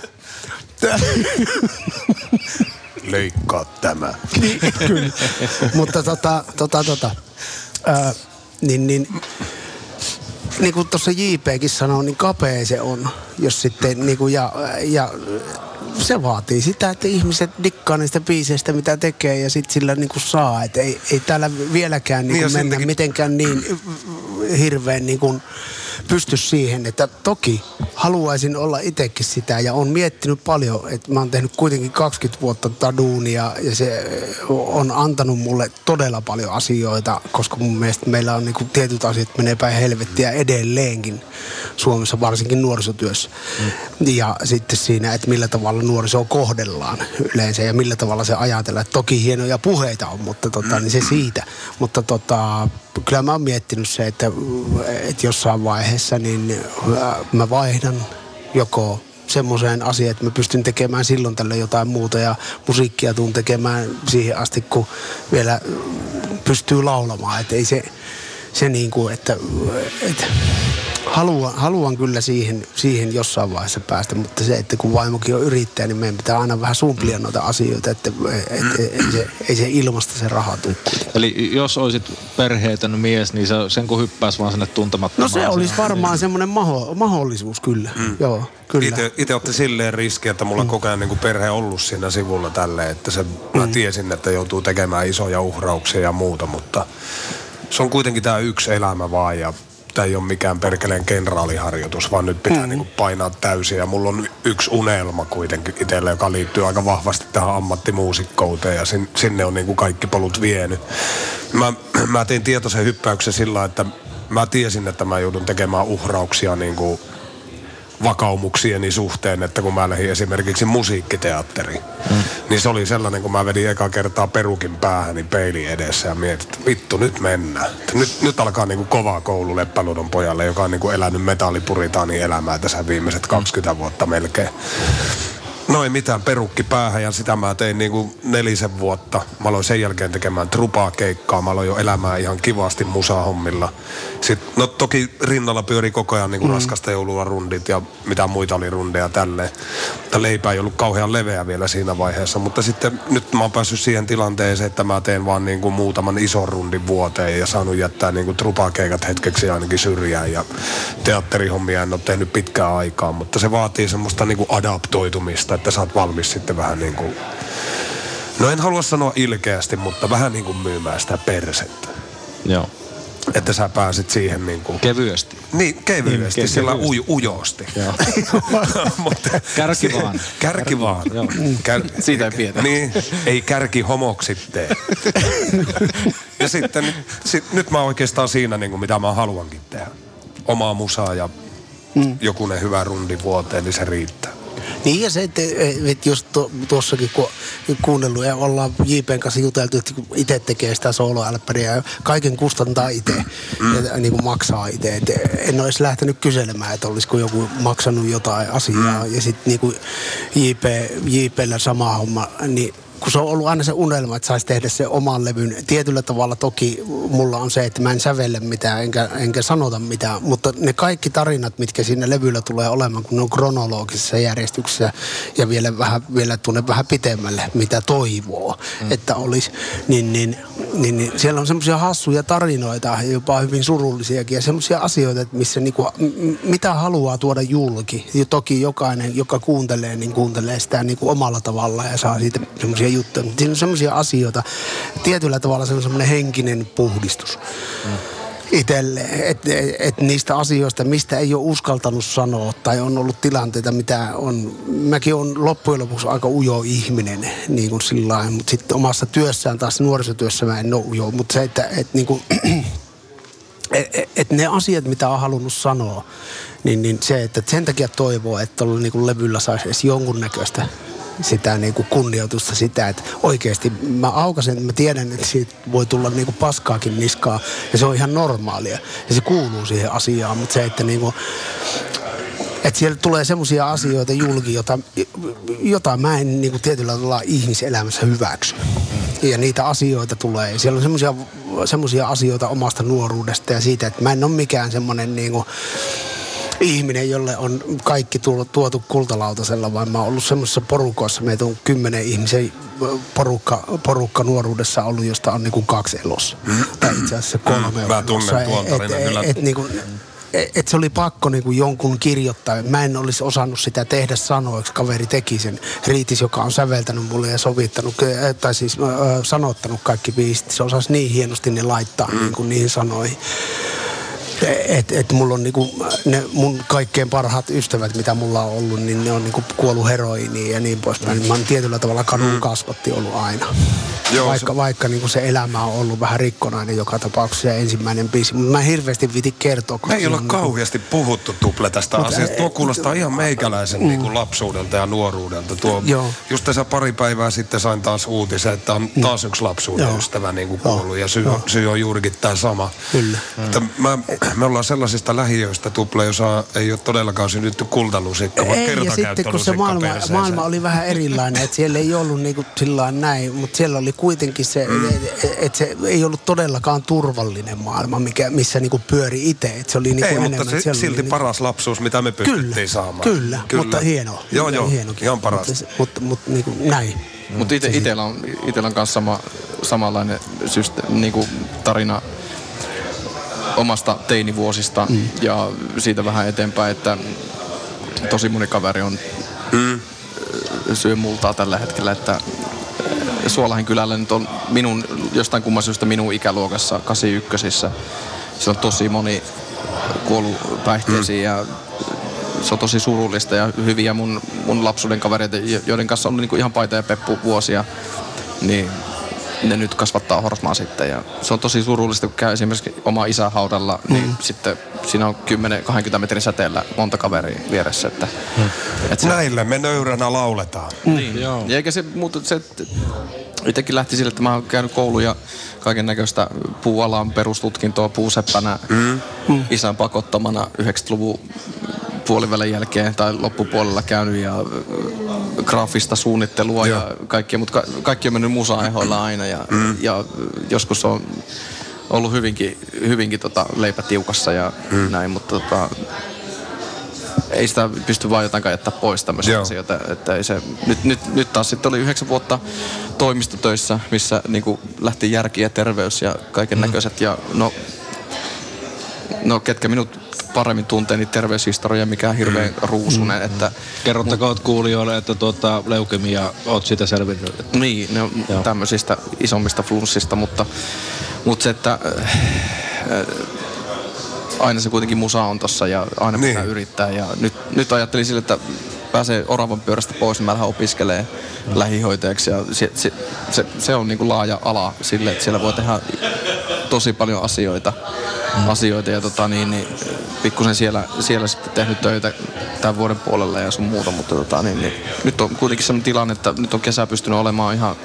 Leikkaa tämä. niin, kyllä. Mutta tota, tota, tota, ää, niin, niin, niin kuin tuossa JPkin sanoi, niin kapea se on, jos sitten, niin kuin, ja, ja se vaatii sitä, että ihmiset dikkaa niistä biiseistä, mitä tekee, ja sitten sillä niin kuin saa. Et ei, ei täällä vieläkään niin Niin, kuin sen mennä mitenkään niin hirveän niin kuin pysty siihen, että toki haluaisin olla itsekin sitä ja on miettinyt paljon, että mä oon tehnyt kuitenkin 20 vuotta tätä duunia ja se on antanut mulle todella paljon asioita, koska mun mielestä meillä on niinku tietyt asiat menee päin helvettiä edelleenkin Suomessa, varsinkin nuorisotyössä. Mm. Ja sitten siinä, että millä tavalla nuorisoa kohdellaan yleensä ja millä tavalla se ajatellaan. Että toki hienoja puheita on, mutta tota, niin se siitä. Mutta tota, kyllä mä oon miettinyt se, että, että jossain vaiheessa niin äh, mä vaihdan joko semmoiseen asiaan, että mä pystyn tekemään silloin tällä jotain muuta ja musiikkia tuun tekemään siihen asti, kun vielä pystyy laulamaan. Että ei se, se niin kuin, että, että haluan, haluan kyllä siihen, siihen jossain vaiheessa päästä, mutta se, että kun vaimokin on yrittäjä, niin meidän pitää aina vähän sumplia noita asioita, että et, et, ei, se, ei se ilmasta se raha tule eli jos olisit perheetön mies, niin se, sen kun hyppäisi vaan sinne No tuntemattomaan. se olisi varmaan semmoinen maho, mahdollisuus kyllä, mm. joo, kyllä. Itse, itse otti silleen riski, että mulla on koko ajan niin perhe ollut siinä sivulla tälle, että se, mä tiesin, että joutuu tekemään isoja uhrauksia ja muuta, mutta se on kuitenkin tämä yksi elämä vaan ja tämä ei ole mikään perkeleen kenraaliharjoitus, vaan nyt pitää mm. niin painaa täysin. Ja mulla on yksi unelma kuitenkin itsellä, joka liittyy aika vahvasti tähän ammattimuusikkouteen ja sin, sinne on niin kuin kaikki polut vienyt. Mä, mä tein tietoisen hyppäyksen sillä, että mä tiesin, että mä joudun tekemään uhrauksia niin kuin vakaumuksieni suhteen, että kun mä lähdin esimerkiksi musiikkiteatteriin, mm. niin se oli sellainen, kun mä vedin eka kertaa perukin päähäni peilin edessä ja mietin, että vittu, nyt mennään. Nyt, nyt alkaa niinku kova koulu Leppäludon pojalle, joka on niinku elänyt metallipuritaani elämää tässä viimeiset 20 vuotta melkein. No ei mitään, perukki päähän ja sitä mä tein niinku nelisen vuotta. Mä aloin sen jälkeen tekemään trupaa keikkaa. Mä aloin jo elämään ihan kivasti musahommilla. Sitten, no toki rinnalla pyöri koko ajan niinku mm. raskasta joulua rundit ja mitä muita oli rundeja tälleen. Mutta leipä ei ollut kauhean leveä vielä siinä vaiheessa. Mutta sitten nyt mä oon päässyt siihen tilanteeseen, että mä teen vaan niinku muutaman ison rundin vuoteen ja saanut jättää niinku trupakeikat hetkeksi ainakin syrjään. Ja teatterihommia en ole tehnyt pitkään aikaa, mutta se vaatii semmoista niinku adaptoitumista, että sä oot valmis sitten vähän niin kuin, no en halua sanoa ilkeästi, mutta vähän niin kuin myymään sitä persettä. Joo. Että sä pääsit siihen niin kuin... Kevyesti. Niin, kevyesti, Niin, niin, sillä kevyesti. uj, ujosti. Mutta, Kärki vaan. Kärki vaan. Kär, Siitä ei pidetä. Niin, ei kärki homoksi tee. ja sitten nyt, sit, nyt mä oon oikeastaan siinä, niin kuin mitä mä haluankin tehdä. Omaa musaa ja mm. jokunen hyvä rundi vuoteen, niin se riittää. Niin ja se, että, että just tu- tuossakin kun kuunnellut ja ollaan JPn kanssa juteltu, että kun itse tekee sitä soloälppäriä ja kaiken kustantaa itse ja niin kuin maksaa itse. Et en ole edes lähtenyt kyselemään, että olisiko joku maksanut jotain asiaa ja sitten niin kuin JP, JPllä sama homma, niin kun se on ollut aina se unelma, että saisi tehdä se oman levyn. Tietyllä tavalla toki mulla on se, että mä en sävelle mitään enkä, enkä sanota mitään, mutta ne kaikki tarinat, mitkä siinä levyllä tulee olemaan, kun ne on kronologisessa järjestyksessä ja vielä vähän, vielä tuonne vähän pitemmälle, mitä toivoo, mm. että olisi, niin, niin, niin, niin siellä on semmoisia hassuja tarinoita jopa hyvin surullisiakin ja semmoisia asioita, että missä niinku, mitä haluaa tuoda julki. Ja toki jokainen, joka kuuntelee, niin kuuntelee sitä niinku omalla tavalla ja saa siitä semmoisia juttuja. Mutta siinä on semmoisia asioita, tietyllä tavalla se on semmoinen henkinen puhdistus. Mm itselle, että et niistä asioista, mistä ei ole uskaltanut sanoa tai on ollut tilanteita, mitä on, mäkin on loppujen lopuksi aika ujo ihminen niin kuin sillä mutta sitten omassa työssään taas nuorisotyössä mä en ole ujo, mutta se, että et, niin kuin, et, et- et ne asiat, mitä on halunnut sanoa, niin, niin se, että sen takia toivoo, että tuolla niin kuin levyllä saisi edes jonkunnäköistä sitä niin kuin kunnioitusta sitä, että oikeasti mä aukasen, mä tiedän, että siitä voi tulla niin kuin paskaakin niskaa ja se on ihan normaalia ja se kuuluu siihen asiaan, mutta se, että niin kuin, että siellä tulee semmoisia asioita julki, jota, jota mä en niin kuin tietyllä tavalla ihmiselämässä hyväksy. Ja niitä asioita tulee. Siellä on semmoisia semmoisia asioita omasta nuoruudesta ja siitä, että mä en ole mikään semmoinen niin kuin, ihminen, jolle on kaikki tullut, tuotu kultalautasella, vaan mä oon ollut semmoisessa porukoissa, meitä on kymmenen ihmisen porukka, porukka nuoruudessa ollut, josta on niinku kaksi elossa. tai itse asiassa kolme Mä tunnen tuon Et- tarinan et- kyllä. et niinku, et, et se oli pakko niinku jonkun kirjoittaa. Mä en olisi osannut sitä tehdä sanoiksi. Kaveri teki sen. Riitis, joka on säveltänyt mulle ja sovittanut, tai siis äh, sanottanut kaikki biisit. Se osasi niin hienosti ne laittaa mm. niin kuin niihin sanoihin. Et, et mulla on niinku, ne mun kaikkein parhaat ystävät, mitä mulla on ollut, niin ne on niinku kuollut heroiniin ja niin poispäin. Mä oon tietyllä tavalla kadun kasvatti ollut aina. Joo, vaikka se- vaikka niinku se elämä on ollut vähän rikkonainen joka tapauksessa ja ensimmäinen biisi. Mutta mä en hirveästi viti kertoa. Me ei olla on niinku- kauheasti puhuttu tuple tästä Mutta, asiasta. Tuo eh, kuulostaa ihan meikäläisen niin kuin lapsuudelta ja nuoruudelta. Tuo, Joo. just tässä pari päivää sitten sain taas uutisen, että on taas yksi lapsuuden Joo. ystävä niin kuin Joo. kuollut. Ja syy, on- syy on juurikin tämä sama. Kyllä. Että mä, me ollaan sellaisista lähiöistä tuple, jossa ei ole todellakaan synnytty kultalusikka, vaan Ei, ja sitten kun se maailma, perseeseen. maailma oli vähän erilainen, että siellä ei ollut niinku sillä näin, mutta siellä oli kuitenkin se, mm. että se ei ollut todellakaan turvallinen maailma, mikä, missä niinku pyöri itse. Että se oli niinku Ei, enemmän, mutta se, oli silti niinku- paras lapsuus, mitä me pystyttiin Kyllä, saamaan. kyllä, kyllä, mutta hieno. Joo, joo, hienokin. ihan parasta. Mutta, mutta, mutta niin kuin näin. Mutta ite, itellä on, itellä on kanssa sama, samanlainen syste, niinku tarina omasta teinivuosista mm. ja siitä vähän eteenpäin, että tosi moni kaveri on mm. syö multaa tällä hetkellä, että Suolahin kylällä nyt on minun, jostain kumman syystä minun ikäluokassa 81 siellä on tosi moni kuollut päihteisiin mm. ja se on tosi surullista ja hyviä mun, mun lapsuuden kavereita, joiden kanssa on niinku ihan paita ja peppu vuosia, niin ne nyt kasvattaa horsmaa sitten. Ja se on tosi surullista, kun käy esimerkiksi oma isä haudalla, niin Mm. sitten siinä on 10-20 metrin säteellä monta kaveria vieressä. Että, Mm. että se, Näille me nöyränä lauletaan. niin. Ja eikä se muutu, se, itsekin lähti sille, että mä oon käynyt kouluja kaiken näköistä puualan perustutkintoa puuseppänä mm. isän pakottamana 90-luvun puolivälin jälkeen tai loppupuolella käynyt ja graafista suunnittelua Joo. ja kaikkea, mutta ka- kaikki on mennyt musaehoilla aina ja, mm. ja joskus on ollut hyvinkin, hyvinkin tota leipä tiukassa ja mm. näin, mutta tota, ei sitä pysty vaan jotenkaan jättää pois tämmöisiä Joo. asioita. Että ei se, nyt, nyt, nyt taas sitten oli yhdeksän vuotta toimistotöissä, missä niin kuin lähti järki ja terveys ja kaiken näköiset. Ja no, no, ketkä minut paremmin tuntee, niin terveyshistoria, mikä on hirveän ruusunen. Mm. Että, Kerrottakoon kuulijoille, että tuota, leukemia, oot siitä selvinnyt. Että niin, ne on Joo. tämmöisistä isommista flunssista, mutta, mutta se, että äh, äh, aina se kuitenkin musa on tossa ja aina Niin. pitää yrittää. Ja nyt, nyt ajattelin sille, että pääsee oravan pyörästä pois, niin mä lähden opiskelemaan lähihoitajaksi. Ja se, se, se, se on niin kuin laaja ala sille, että siellä voi tehdä tosi paljon asioita. Mm. asioita ja tota, niin, niin, pikkusen siellä, siellä sitten tehnyt töitä tämän vuoden puolella ja sun muuta, mutta tota, niin, niin, nyt on kuitenkin sellainen tilanne, että nyt on kesä pystynyt olemaan ihan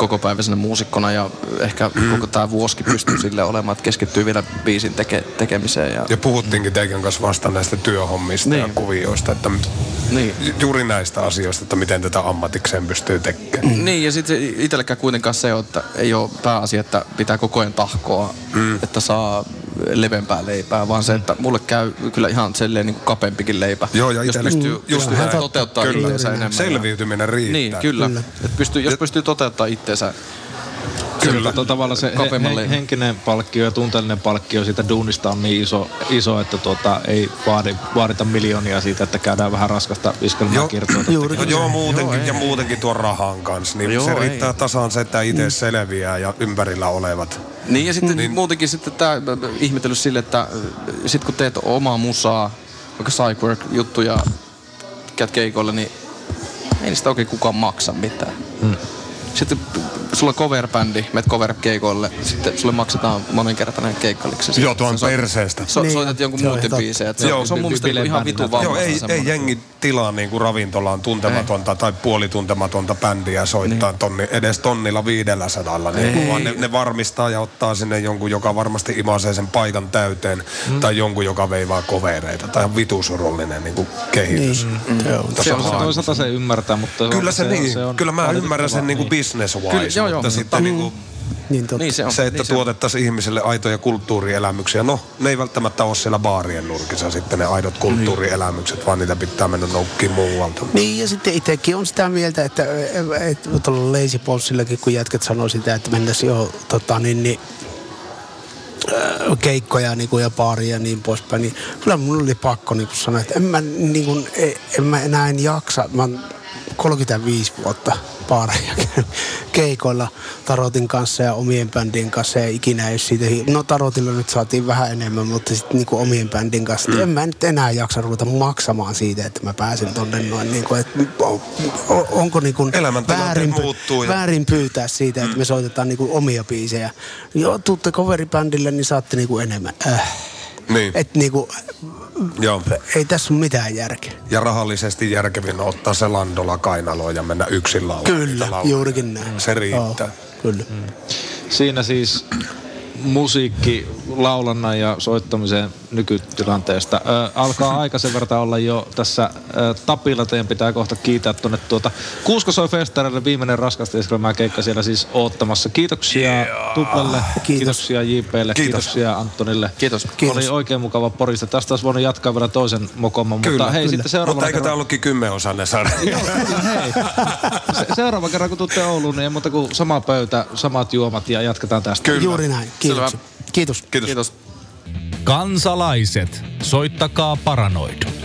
kokopäiväisenä muusikkona ja ehkä mm. koko tämä vuosikin pystyy sille olemaan, että keskittyy vielä biisin teke, tekemiseen. Ja, Ja puhuttiinkin teikän kanssa vasta näistä työhommista niin. ja kuvioista, että niin. juuri näistä asioista, että miten tätä ammatikseen pystyy tekemään. Niin, ja sitten itsellekään kuitenkaan se, että ei ole pääasia, että pitää koko ajan tahkoa, mm. että saa levempää leipää, vaan se, että mulle käy kyllä ihan selleen niin kuin kapeampikin leipä. Joo, ja jos itselle- pystyy, näin. toteuttaa Kyllä. itseensä enemmän. Selviytyminen riittää. Niin, kyllä. kyllä. Et pystyy, jos pystyy toteuttaa itseensä Kyllä. Tota, tavallaan se he, henkinen palkkio ja tunteellinen palkkio siitä duunista on niin iso, iso että tuota, ei vaadi, vaadita miljoonia siitä, että käydään vähän raskasta iskelmää Joo. kiertoa. Juuri No joo, muutenkin ja muutenkin tuon rahan kanssa, niin Joo, se ei. riittää tasaan se, että itse selviää ja ympärillä olevat. Niin ja sitten niin. muutenkin sitten tämä ihmetellyt sille, että sitten kun teet omaa musaa, vaikka Psychwork-juttuja käyt niin ei niistä oikein kukaan maksa mitään. Hmm. Sitten sulla on cover-bändi, menet cover-keikoille, sitten sulle maksetaan monenkertainen keikkaliksi. Joo, tuon perseestä. So, Niin, soitat jonkun se on muuten biisejä. Se, Joo, on- se on mun mielestä bileet ihan vitu vahva. Joo, ei, ei jengi tilaa niinku ravintolaan tuntematonta tai puolituntematonta bändiä soittaa tonni, edes tonnilla viidellä sadalla. Niin, vaan ne, ne, varmistaa ja ottaa sinne jonkun, joka varmasti imasee sen paikan täyteen, mm. tai jonkun, joka veivaa kovereita. Tai on vitusurullinen niinku kehitys. Niin, mm. Joo. Se on, se toisaalta se ymmärtää, mutta Kyllä se, niin. on Kyllä mä ymmärrän sen niinku niin. Business wise, Kyllä, joo, joo, mutta mutta- sitten niinku Niin totta. Niin se on. se, että niin se tuotettaisiin ihmisille aitoja kulttuurielämyksiä. No, ne ei välttämättä ole siellä baarien nurkissa sitten ne aidot kulttuurielämykset, vaan niitä pitää mennä noukkiin muualta. Niin ja sitten itsekin on sitä mieltä, että, että tuolla Lazy Bossillakin, kun jätkät sanoi sitä, että mennäisiin jo tota, niin, niin, äh, keikkoja niin kuin, ja baaria ja niin poispäin, niin kyllä mun oli pakko niin kuin sanoa, että en mä, niin kuin, en, en mä enää en jaksa. Mä 35 vuotta käynyt keikoilla Tarotin kanssa ja omien bändien kanssa ja ikinä ei siitä, no Tarotilla nyt saatiin vähän enemmän, mutta sitten niin kuin omien bändin kanssa, mm. en mä nyt enää jaksa ruveta maksamaan siitä, että mä pääsen tonne noin, niin on, on- onko niin Elämäntilanteet väärin, muuttuu ja- väärin pyytää siitä, että me soitetaan niin kuin omia biisejä. Joo, tuutte coveribändille, niin saatte niin kuin enemmän. Äh. Niin, Et niin kuin, joo. ei tässä ole mitään järkeä. Ja rahallisesti järkevin on ottaa se landola kainaloon ja mennä yksin laulamaan. Kyllä, lauluja. juurikin näin. Se riittää. Joo, kyllä. Siinä siis musiikki, laulannan ja soittamisen nykytilanteesta. Ö, alkaa aika sen verran olla jo tässä ö, tapilla. Teidän pitää kohta kiitää tuonne tuota Kuusko soi festareille viimeinen raskasta iskelmää keikka siellä siis oottamassa. Kiitoksia yeah. Tuplelle, Kiitos. kiitoksia JPlle, Kiitos. kiitoksia Antonille. Kiitos. Kiitos. Oli oikein mukava porista. Tästä olisi voinut jatkaa vielä toisen mokomman, Kyllä, mutta hei kyllä. sitten seuraavalla Mutta eikö tämä ollutkin kymmenosainen sarja? hei. Se, seuraava kerran kun tuutte Ouluun, niin ei muuta kuin sama pöytä, samat juomat ja jatketaan tästä. Kyllä. Juuri näin. Kiitos. Selvä. Kiitos. Kiitos. Kiitos. Kansalaiset, soittakaa paranoid.